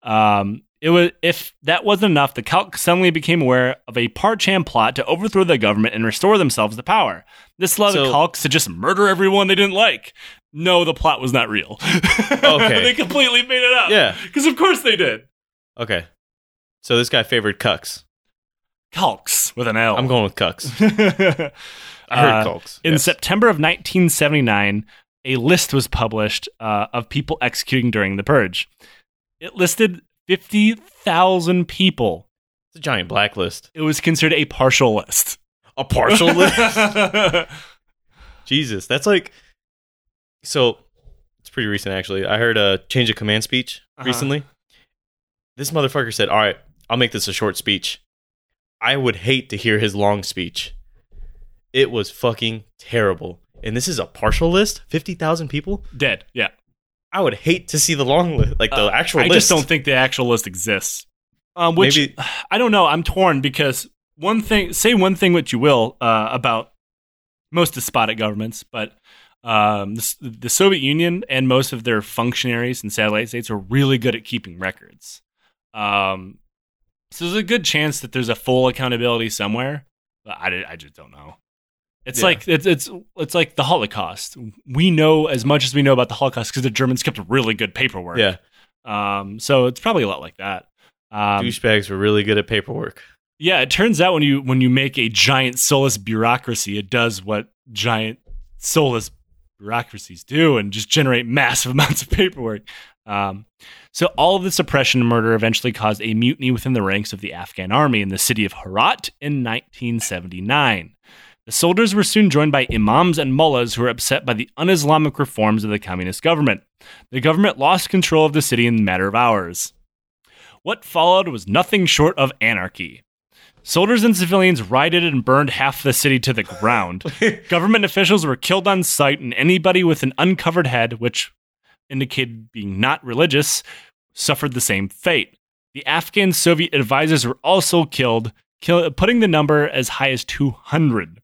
Um, it was if that wasn't enough, the Khalq suddenly became aware of a Parcham plot to overthrow the government and restore themselves to power. This allowed the So- Khalqs to just murder everyone they didn't like. No, the plot was not real. Okay. they completely made it up. Yeah. Because of course they did. Okay. So this guy favored cucks. Khalqs with an L. I'm going with cucks. I heard cucks. In Yes. September of 1979, a list was published uh, of people executing during the purge. It listed 50,000 people. It's a giant blacklist. It was considered a partial list. A partial list. Jesus, that's like. So, it's pretty recent actually. I heard a change of command speech Uh-huh. recently. This motherfucker said, "All right, I'll make this a short speech." I would hate to hear his long speech. It was fucking terrible. And this is a partial list, fifty thousand people. Dead. Yeah. I would hate to see the long list, like the Uh, actual I list. just don't think the actual list exists. Um, which Maybe I don't know. I'm torn because one thing, say one thing what you will uh, about most despotic governments, but um, the, the Soviet Union and most of their functionaries and satellite states are really good at keeping records. Um, so there's a good chance that there's a full accountability somewhere, but I, I just don't know. It's Yeah. like it's it's it's like the Holocaust. We know as much as we know about the Holocaust because the Germans kept really good paperwork. yeah, Um, so it's probably a lot like that. Um, douchebags were really good at paperwork. yeah, it turns out when you when you make a giant soulless bureaucracy, it does what giant soulless bureaucracies do and just generate massive amounts of paperwork. Um, so all of this oppression and murder eventually caused a mutiny within the ranks of the Afghan army in the city of Herat in 1979. The soldiers were soon joined by imams and mullahs who were upset by the un-Islamic reforms of the communist government. The government lost control of the city in a matter of hours. What followed was nothing short of anarchy. Soldiers and civilians rioted and burned half the city to the ground. Government officials were killed on sight, and anybody with an uncovered head, which indicated being not religious, suffered the same fate. The Afghan Soviet advisors were also killed, kill, putting the number as high as 200.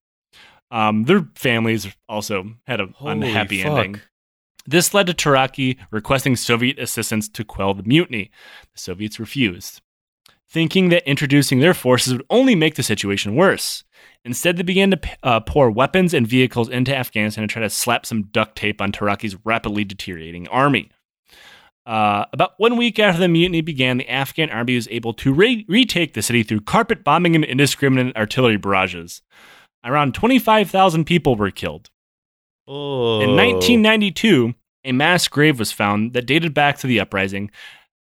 Um, their families also had an unhappy fuck. ending. This led to Taraki requesting Soviet assistance to quell the mutiny. The Soviets refused, thinking that introducing their forces would only make the situation worse. Instead, they began to uh, pour weapons and vehicles into Afghanistan and try to slap some duct tape on Taraki's rapidly deteriorating army. Uh, about one week after the mutiny began, the Afghan army was able to re- retake the city through carpet bombing and indiscriminate artillery barrages. Around 25,000 people were killed. Oh, In 1992, a mass grave was found that dated back to the uprising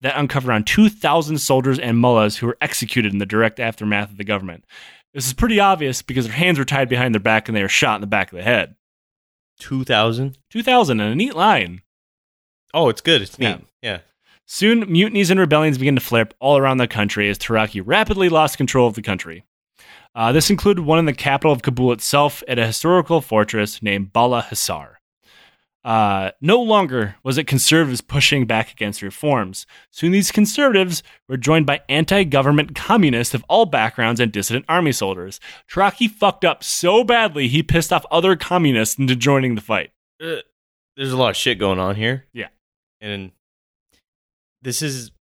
that uncovered around 2,000 soldiers and mullahs who were executed in the direct aftermath of the government. This is pretty obvious because their hands were tied behind their back and they were shot in the back of the head. 2000. 2000, and a neat line. Oh, it's good. It's neat. Yeah. Yeah. Soon, mutinies and rebellions began to flare up all around the country as Taraki rapidly lost control of the country. Uh, this included one in the capital of Kabul itself at a historical fortress named Bala Hissar. Uh, no longer was it conservatives pushing back against reforms. Soon these conservatives were joined by anti government communists of all backgrounds and dissident army soldiers. Taraki fucked up so badly he pissed off other communists into joining the fight. Uh, there's a lot of shit going on here. Yeah. And this is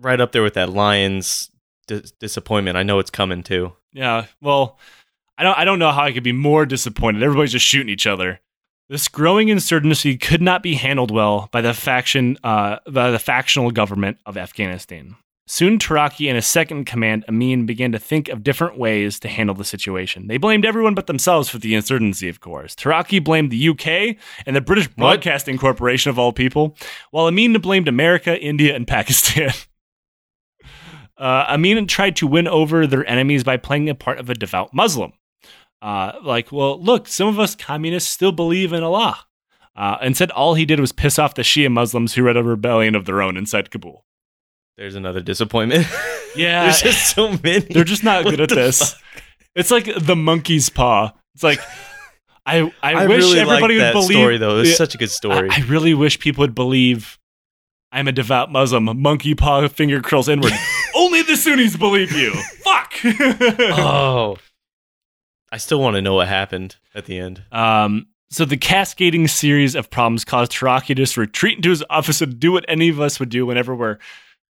right up there with that Lions dis- disappointment. I know it's coming too. Yeah, well, I don't I don't know how I could be more disappointed. Everybody's just shooting each other. This growing insurgency could not be handled well by the faction uh, by the factional government of Afghanistan. Soon, Taraki and his second command, Amin, began to think of different ways to handle the situation. They blamed everyone but themselves for the insurgency, of course. Taraki blamed the UK and the British Broadcasting Corporation, of all people, while Amin blamed America, India, and Pakistan. Uh, Amin tried to win over their enemies by playing the part of a devout Muslim. Uh, like, well, look, some of us communists still believe in Allah. Uh, and said all he did was piss off the Shia Muslims who led a rebellion of their own inside Kabul. There's another disappointment. Yeah, There's just so many. they're just not What good at this. fuck? It's like the monkey's paw. It's like I I, I, wish really everybody would believe. story though. It's such a good story. I, I really wish people would believe. I'm a devout Muslim. Monkey paw finger curls inward. Only the Sunnis believe you. Fuck. oh. I still want to know what happened at the end. Um, so the cascading series of problems caused Taraki to retreat into his office and do what any of us would do whenever we're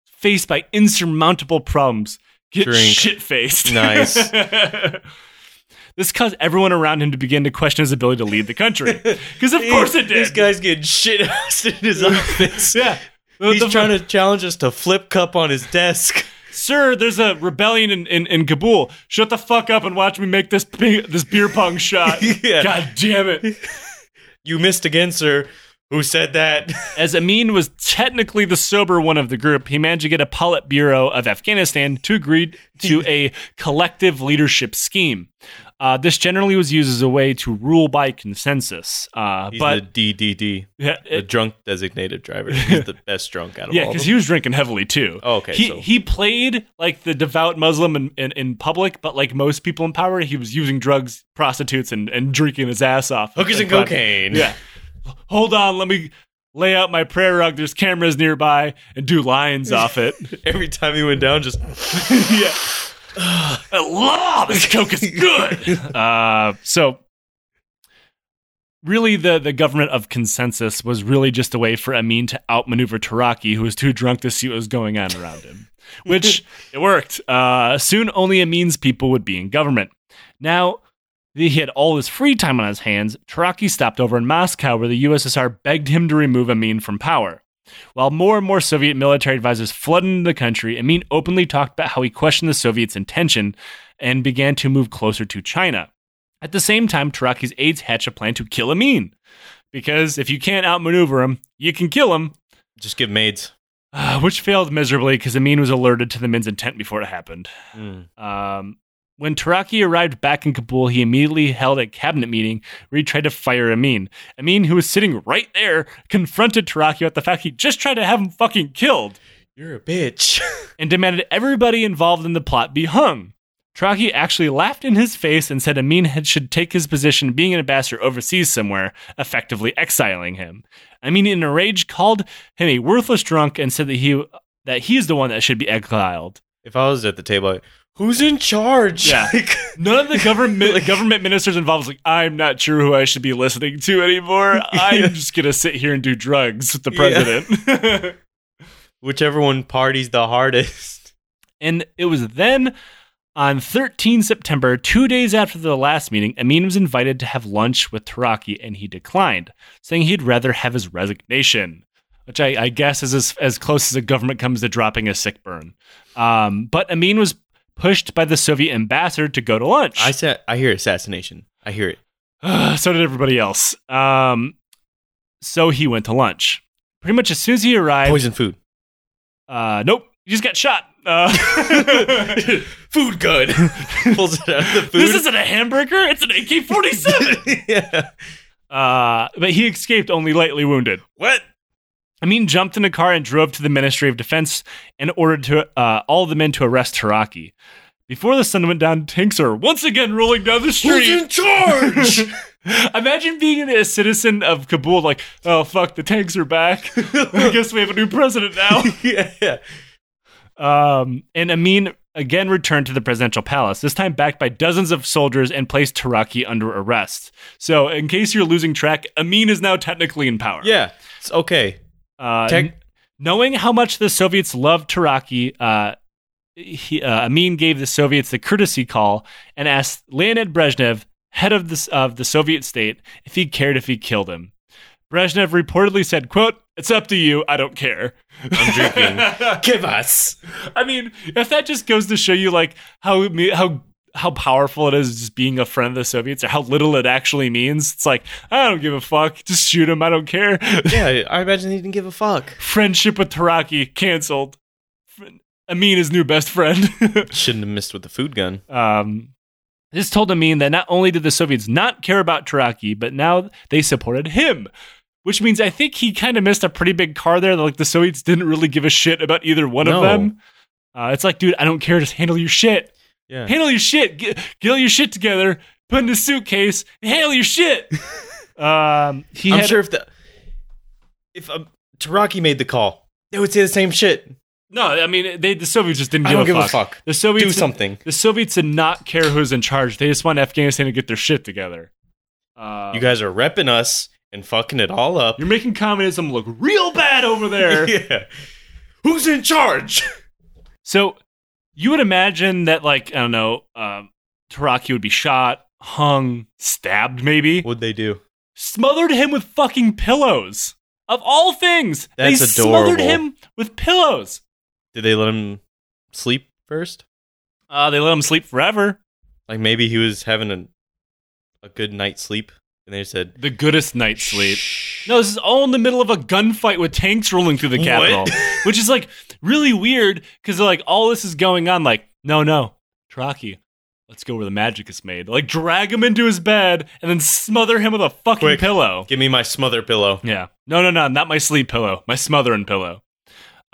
faced by insurmountable problems. Get Drink. shit faced. Nice. this caused everyone around him to begin to question his ability to lead the country. Because of course it did. This guy's getting shit housed in his office. yeah. He's trying to challenge us to flip cup on his desk. Sir, there's a rebellion in, in, in Kabul. Shut the fuck up and watch me make this this beer pong shot. Yeah. God damn it. You missed again, sir. Who said that? As Amin was technically the sober one of the group, he managed to get a Politburo of Afghanistan to agree to a collective leadership scheme. Uh, this generally was used as a way to rule by consensus. Uh, He's but the DDD, yeah, the drunk designated driver. He's the best drunk out of yeah, all of because he was drinking heavily too. Oh, okay, He so- he played like the devout Muslim in, in, in public, but like most people in power, he was using drugs, prostitutes, and, and drinking his ass off. Hookers and cocaine. Yeah. Hold on, let me lay out my prayer rug. There's cameras nearby and do lines off it. Every time he went down, just yeah. Allah, this coke is good. Uh, so, really, the, the government of consensus was really just a way for Amin to outmaneuver Taraki, who was too drunk to see what was going on around him, which it worked. Uh, soon, only Amin's people would be in government. Now, that he had all his free time on his hands, Taraki stopped over in Moscow, where the USSR begged him to remove Amin from power. While more and more Soviet military advisors flooded into the country, Amin openly talked about how he questioned the Soviets' intention and began to move closer to China. At the same time, Taraki's aides hatch a plan to kill Amin. Because if you can't outmaneuver him, you can kill him, just give maids. uh, which failed miserably because Amin was alerted to the men's intent before it happened. Mm. Um, when Taraki arrived back in Kabul, he immediately held a cabinet meeting where he tried to fire Amin. Amin, who was sitting right there, confronted Taraki about the fact he just tried to have him fucking killed You're a bitch. and demanded everybody involved in the plot be hung. Taraki actually laughed in his face and said Amin had, should take his position being an ambassador overseas somewhere, effectively exiling him. Amin, in a rage, called him a worthless drunk and said that he that he's the one that should be exiled. if I was at the table, I'd, who's in charge? Yeah. Like, None of the government government ministers involved was like, I'm not sure who I should be listening to anymore. I'm just gonna sit here and do drugs with the Yeah. president. whichever one parties the hardest. and it was then on 13 September, two days after the last meeting, Amin was invited to have lunch with Taraki and he declined, saying he'd rather have his resignation. Which I, I guess is as, as close as a government comes to dropping a sick burn. Um, but Amin was pushed by the Soviet ambassador to go to lunch. I said, I hear assassination. I hear it. so did everybody else. Um, so he went to lunch. Pretty much as soon as he arrived, Poison food. uh, nope, he just got shot. Uh, food gun. Pulls it out of the food. this isn't a hamburger; it's an AK forty seven. yeah. Uh, but he escaped only lightly wounded. What? Amin jumped in a car and drove to the Ministry of Defense and ordered to uh, all the men to arrest Taraki. Before the sun went down, tanks are once again rolling down the Who's street. in charge? Imagine being a citizen of Kabul, like, oh fuck, the tanks are back. I guess we have a new president now. yeah, yeah. Um, and Amin again returned to the presidential palace, this time backed by dozens of soldiers and placed Taraki under arrest. So, in case you're losing track, Amin is now technically in power. Yeah. It's okay. Uh, Tech- knowing how much the Soviets loved Taraki, uh, he, uh, Amin gave the Soviets the courtesy call and asked Leonid Brezhnev, head of the, of the Soviet state, if he cared if he killed him. Brezhnev reportedly said, quote, it's up to you, I don't care. I'm drinking. Give us. I mean, if that just goes to show you like how how how powerful it is just being a friend of the Soviets or how little it actually means. It's like, I don't give a fuck. Just shoot him. I don't care. Yeah, I imagine he didn't give a fuck. Friendship with Taraki canceled. Amin, his new best friend. Shouldn't have missed with the food gun. um, this told Amin that not only did the Soviets not care about Taraki, but now they supported him. Which means I think he kind of missed a pretty big car there. Like the Soviets didn't really give a shit about either one No. of them. Uh, it's like, dude, I don't care. Just handle your shit. Yeah. Handle your shit. Get, get all your shit together. Put in a suitcase. And handle your shit. um, he I'm had, sure if the if um, Taraki made the call, they would say the same shit. No, I mean they, the Soviets just didn't I give, don't a, give fuck. a fuck. The Soviets Do something. The Soviets did not care who's in charge. They just want Afghanistan to get their shit together. Uh, You guys are repping us and fucking it all up. you're making communism look real bad over there. yeah. Who's in charge? So you would imagine that, like, I don't know, um, Taraki would be shot, hung, stabbed, maybe. What'd they do? Smothered him with fucking pillows. Of all things, That's they smothered him with pillows. Did they let him sleep first? Uh, they let him sleep forever. Like maybe he was having a a good night's sleep, and they said, The goodest night's sleep. No, this is all in the middle of a gunfight with tanks rolling through the capital, which is like really weird because like all this is going on. Like, no, no, Taraki, let's go where the magic is made. Like, drag him into his bed and then smother him with a fucking Quick. pillow. Give me my smother pillow. Yeah, no, no, no, not my sleep pillow, my smothering pillow.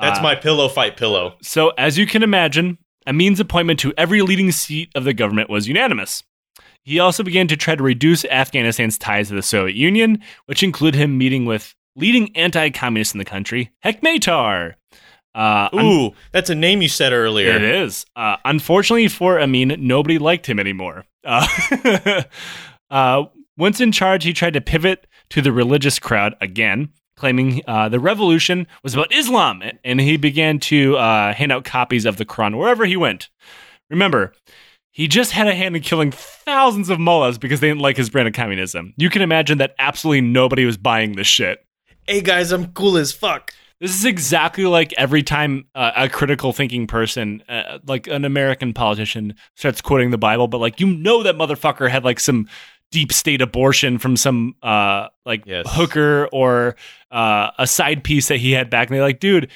That's Uh, my pillow fight pillow. So, as you can imagine, Amin's appointment to every leading seat of the government was unanimous. He also began to try to reduce Afghanistan's ties to the Soviet Union, which included him meeting with leading anti communists in the country, Hekmatyar. Uh, un- Ooh, that's a name you said earlier. it is. Uh, unfortunately for Amin, nobody liked him anymore. Uh, uh, once in charge, he tried to pivot to the religious crowd again, claiming uh, the revolution was about Islam, and he began to uh, hand out copies of the Quran wherever he went. Remember, he just had a hand in killing thousands of mullahs because they didn't like his brand of communism. You can imagine that absolutely nobody was buying this shit. Hey guys, I'm cool as fuck. This is exactly like every time uh, a critical thinking person, uh, like an American politician, starts quoting the Bible, but like you know that motherfucker had like some deep state abortion from some uh like Yes. hooker or uh, a side piece that he had back, and they're like, dude,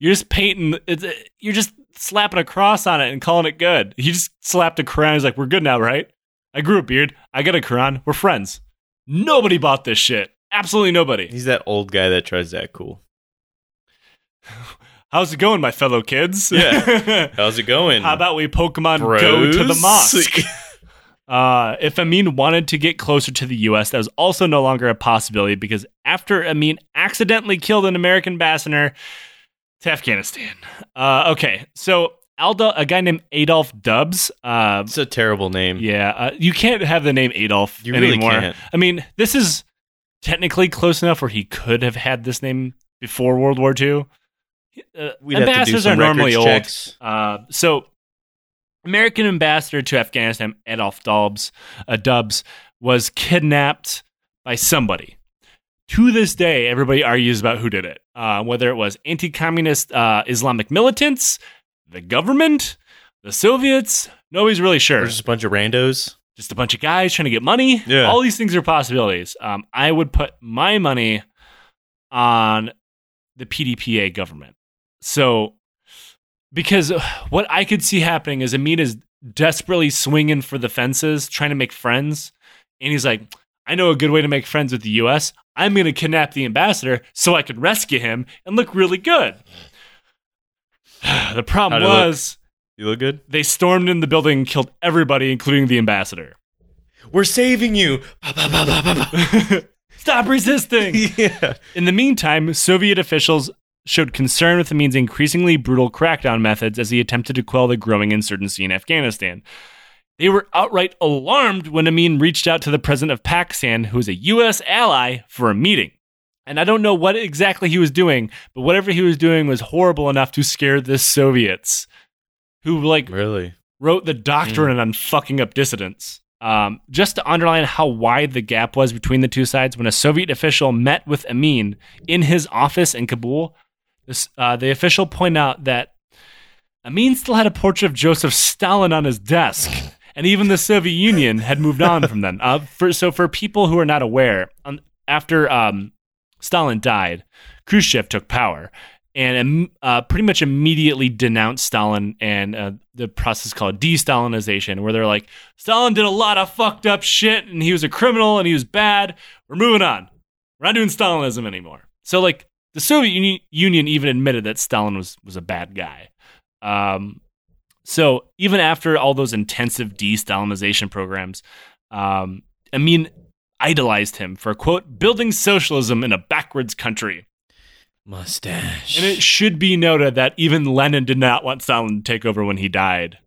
you're just painting, it's, uh, you're just slapping a cross on it and calling it good. He just slapped a Quran. He's like, we're good now, right? I grew a beard. I got a Quran. We're friends. Nobody bought this shit. Absolutely nobody. He's that old guy that tries to act cool. How's it going, my fellow kids? Yeah. How's it going? How about we Pokemon go to the mosque? Uh, if Amin wanted to get closer to the U.S., that was also no longer a possibility because after Amin accidentally killed an American ambassador to Afghanistan. Uh, okay, so Alda, a guy named Adolph Dubs. Uh, It's a terrible name. yeah, uh, you can't have the name Adolf You anymore. I mean, this is technically close enough where he could have had this name before World War II. Uh, We'd have to do ambassadors are normally old. checks. Uh, so, American ambassador to Afghanistan, Adolph Dubs, uh, Dubs, was kidnapped by somebody. To this day, everybody argues about who did it, uh, whether it was anti-communist uh, Islamic militants, the government, the Soviets. Nobody's really sure. Or just a bunch of randos. Just a bunch of guys trying to get money. Yeah. All these things are possibilities. Um, I would put my money on the PDPA government. So because uh, what I could see happening is Amin is desperately swinging for the fences, trying to make friends, and he's like, "I know a good way to make friends with the U.S. I'm going to kidnap the ambassador so I could rescue him and look really good." the problem How'd look? was You look good. they stormed in the building and killed everybody, including the ambassador. We're saving you. Stop resisting! yeah. In the meantime, Soviet officials showed concern with Amin's increasingly brutal crackdown methods as he attempted to quell the growing insurgency in Afghanistan. They were outright alarmed when Amin reached out to the president of Pakistan, who is a U.S. ally, for a meeting. And I don't know what exactly he was doing, but whatever he was doing was horrible enough to scare the Soviets, who like Really? wrote the doctrine on fucking up dissidents. Um, just to underline how wide the gap was between the two sides, when a Soviet official met with Amin in his office in Kabul, this, uh, the official pointed out that Amin still had a portrait of Joseph Stalin on his desk, and even the Soviet Union had moved on from then. Uh, for, so, for people who are not aware, um, after um, Stalin died, Khrushchev took power and um, uh, pretty much immediately denounced Stalin and uh, the process called de-Stalinization, where they're like, Stalin did a lot of fucked up shit, and he was a criminal, and he was bad. We're moving on. We're not doing Stalinism anymore. So, like, the Soviet Union even admitted that Stalin was was a bad guy. Um, so even after all those intensive de-Stalinization programs, um, Amin idolized him for quote building socialism in a backwards country. Mustache. And it should be noted that even Lenin did not want Stalin to take over when he died.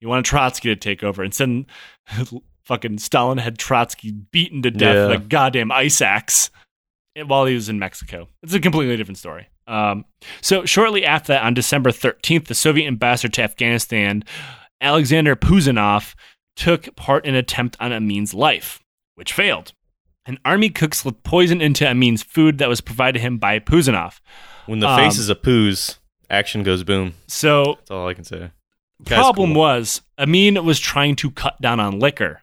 He wanted Trotsky to take over. And Instead, fucking Stalin had Trotsky beaten to death Yeah. with a goddamn ice axe while he was in Mexico. It's a completely different story. Um, so shortly after that, on December 13th, the Soviet ambassador to Afghanistan, Alexander Puzanov, took part in an attempt on Amin's life, which failed. An army cook slipped poison into Amin's food that was provided him by Puzanov. when the um, face is a poos, action goes boom. So That's all I can say. Guy's problem cool. was Amin was trying to cut down on liquor.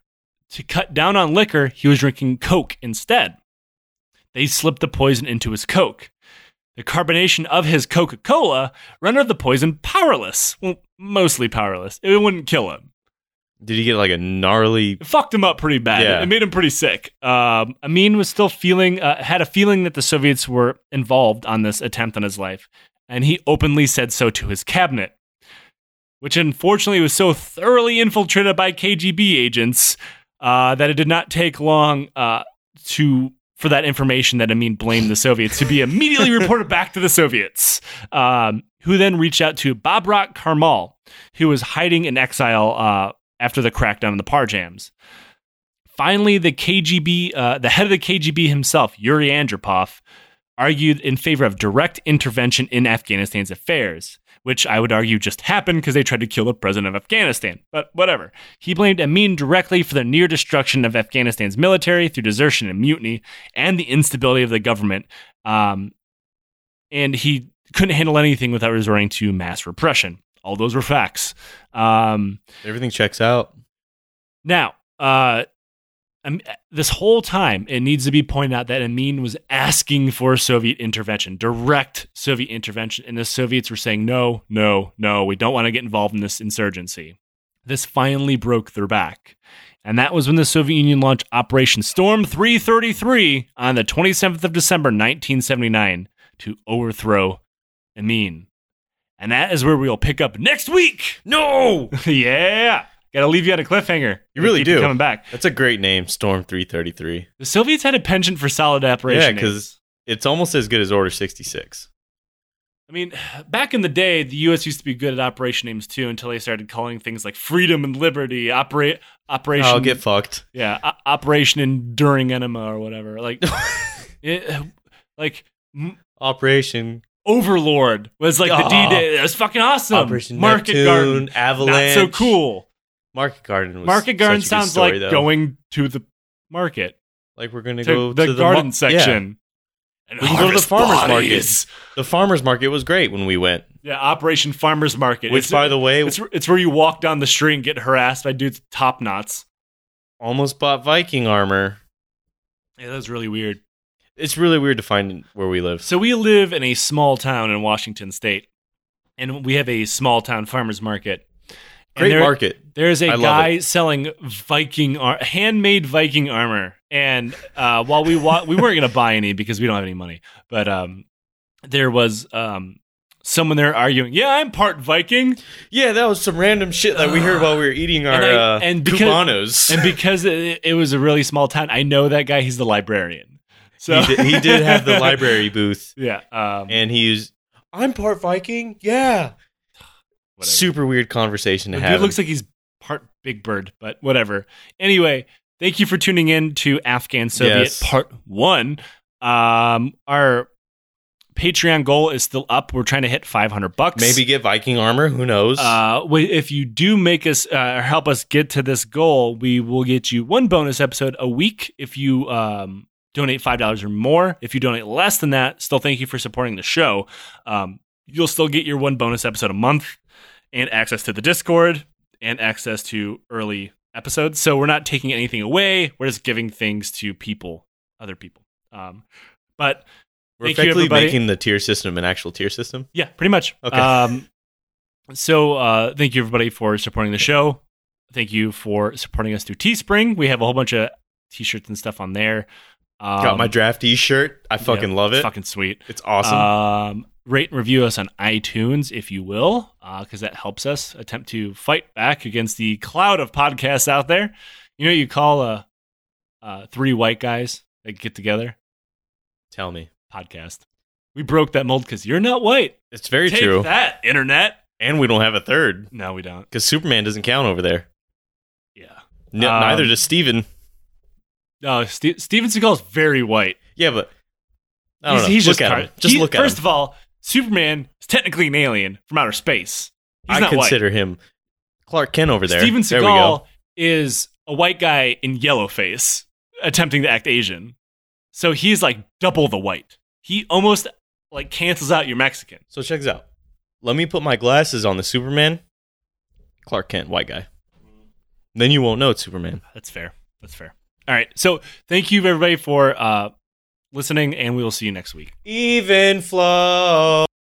To cut down on liquor, he was drinking Coke instead. They slipped the poison into his Coke. The carbonation of his Coca Cola rendered the poison powerless. Well, mostly powerless. It wouldn't kill him. Did he get like a gnarly? It fucked him up pretty bad. Yeah. It made him pretty sick. Um, Amin was still feeling, uh, had a feeling that the Soviets were involved on this attempt on his life, and he openly said so to his cabinet, which unfortunately was so thoroughly infiltrated by KGB agents uh, that it did not take long uh, to for that information that Amin blamed the Soviets to be immediately reported back to the Soviets, um, who then reached out to Babrak Karmal, who was hiding in exile uh, after the crackdown on the Parchams. Finally, the KGB, uh, the head of the KGB himself, Yuri Andropov, argued in favor of direct intervention in Afghanistan's affairs, which I would argue just happened because they tried to kill the president of Afghanistan. But whatever. He blamed Amin directly for the near destruction of Afghanistan's military through desertion and mutiny and the instability of the government. Um, and he couldn't handle anything without resorting to mass repression. All those were facts. Um, Everything checks out. now, uh, um, this whole time, it needs to be pointed out that Amin was asking for Soviet intervention, direct Soviet intervention, and the Soviets were saying, no, no, no, we don't want to get involved in this insurgency. This finally broke their back. And that was when the Soviet Union launched Operation Storm 333 on the 27th of December, 1979, to overthrow Amin. And that is where we'll pick up next week. No, yeah. Gotta leave you on a cliffhanger. You really do. Coming back. that's a great name, Storm Three Thirty Three. The Soviets had a penchant for solid operation. Yeah, because it's almost as good as Order Sixty Six. I mean, back in the day, the U.S. used to be good at operation names too, until they started calling things like freedom and liberty, operate operation. I'll get fucked. yeah, o- operation enduring enema or whatever. Like, it, like Operation Overlord was like the Oh. D-Day. That was fucking awesome. Operation Market Neptune, Garden, Avalanche. not so cool. Market Garden. Was Market Garden such a good sounds story, like though. going to the market. Like we're gonna go the to the garden mar- section. And We can go to the farmer's bodies. Yeah. The farmers market was great when we went. Yeah, Operation Farmers Market. Which, It's- by the way, it's it's where you walk down the street and get harassed by dudes top knots. almost bought Viking armor. Yeah, that was really weird. It's really weird to find where we live. So we live in a small town in Washington State, and we have a small town farmers market. Great there- market. There's a I guy selling Viking ar- handmade Viking armor, and uh, while we wa- we weren't gonna buy any because we don't have any money, but um, there was um, someone there arguing, "Yeah, I'm part Viking," Yeah, that was some random shit that we heard while we were eating our And I- uh, and because- Cubanos. and because it, it was a really small town, I know that guy. He's the librarian, so he, did, he did have the library booth, Yeah, um, and he's I'm part Viking. Yeah, whatever. super weird conversation to The have. dude looks like he's part Big Bird, but whatever. Anyway, thank you for tuning in to Afghan Soviet Yes. Part One. Um, our Patreon goal is still up. We're trying to hit 500 bucks. Maybe get Viking armor. Who knows? Uh, if you do make us uh, or help us get to this goal, we will get you one bonus episode a week if you um, donate five dollars or more. If you donate less than that, still thank you for supporting the show. Um, you'll still get your one bonus episode a month and access to the Discord and access to early episodes. So we're not taking anything away. We're just giving things to people, other people. Um, but We're effectively making the tier system an actual tier system. yeah, pretty much. Okay. Um, so uh, thank you everybody for supporting the show. Thank you for supporting us through Teespring. We have a whole bunch of t-shirts and stuff on there. Um, Got my draftee shirt. I fucking yeah, love it's it. Fucking sweet. It's awesome. Um, rate and review us on iTunes if you will, because that helps us attempt to fight back against the cloud of podcasts out there. You know, you call uh, uh, three white guys that get together Tell me. podcast. We broke that mold because you're not white. It's very Take true. that, internet. And we don't have a third No, we don't. because Superman doesn't count over there. Yeah. Um, neither does Steven. No, Ste Steven Seagal's very white. Yeah, but he's, he's look just at car- him. Just he- look at First him. of all, Superman is technically an alien from outer space. He's I consider him Clark Kent over white. there. Steven there. Seagal is a white guy in yellow face attempting to act Asian. So he's like double the white. He almost like cancels out your Mexican. So check this out. Let me put my glasses on the Superman. Clark Kent, white guy. Then you won't know it's Superman. That's fair. That's fair. All right. So thank you everybody for uh listening and we will see you next week. Even flow.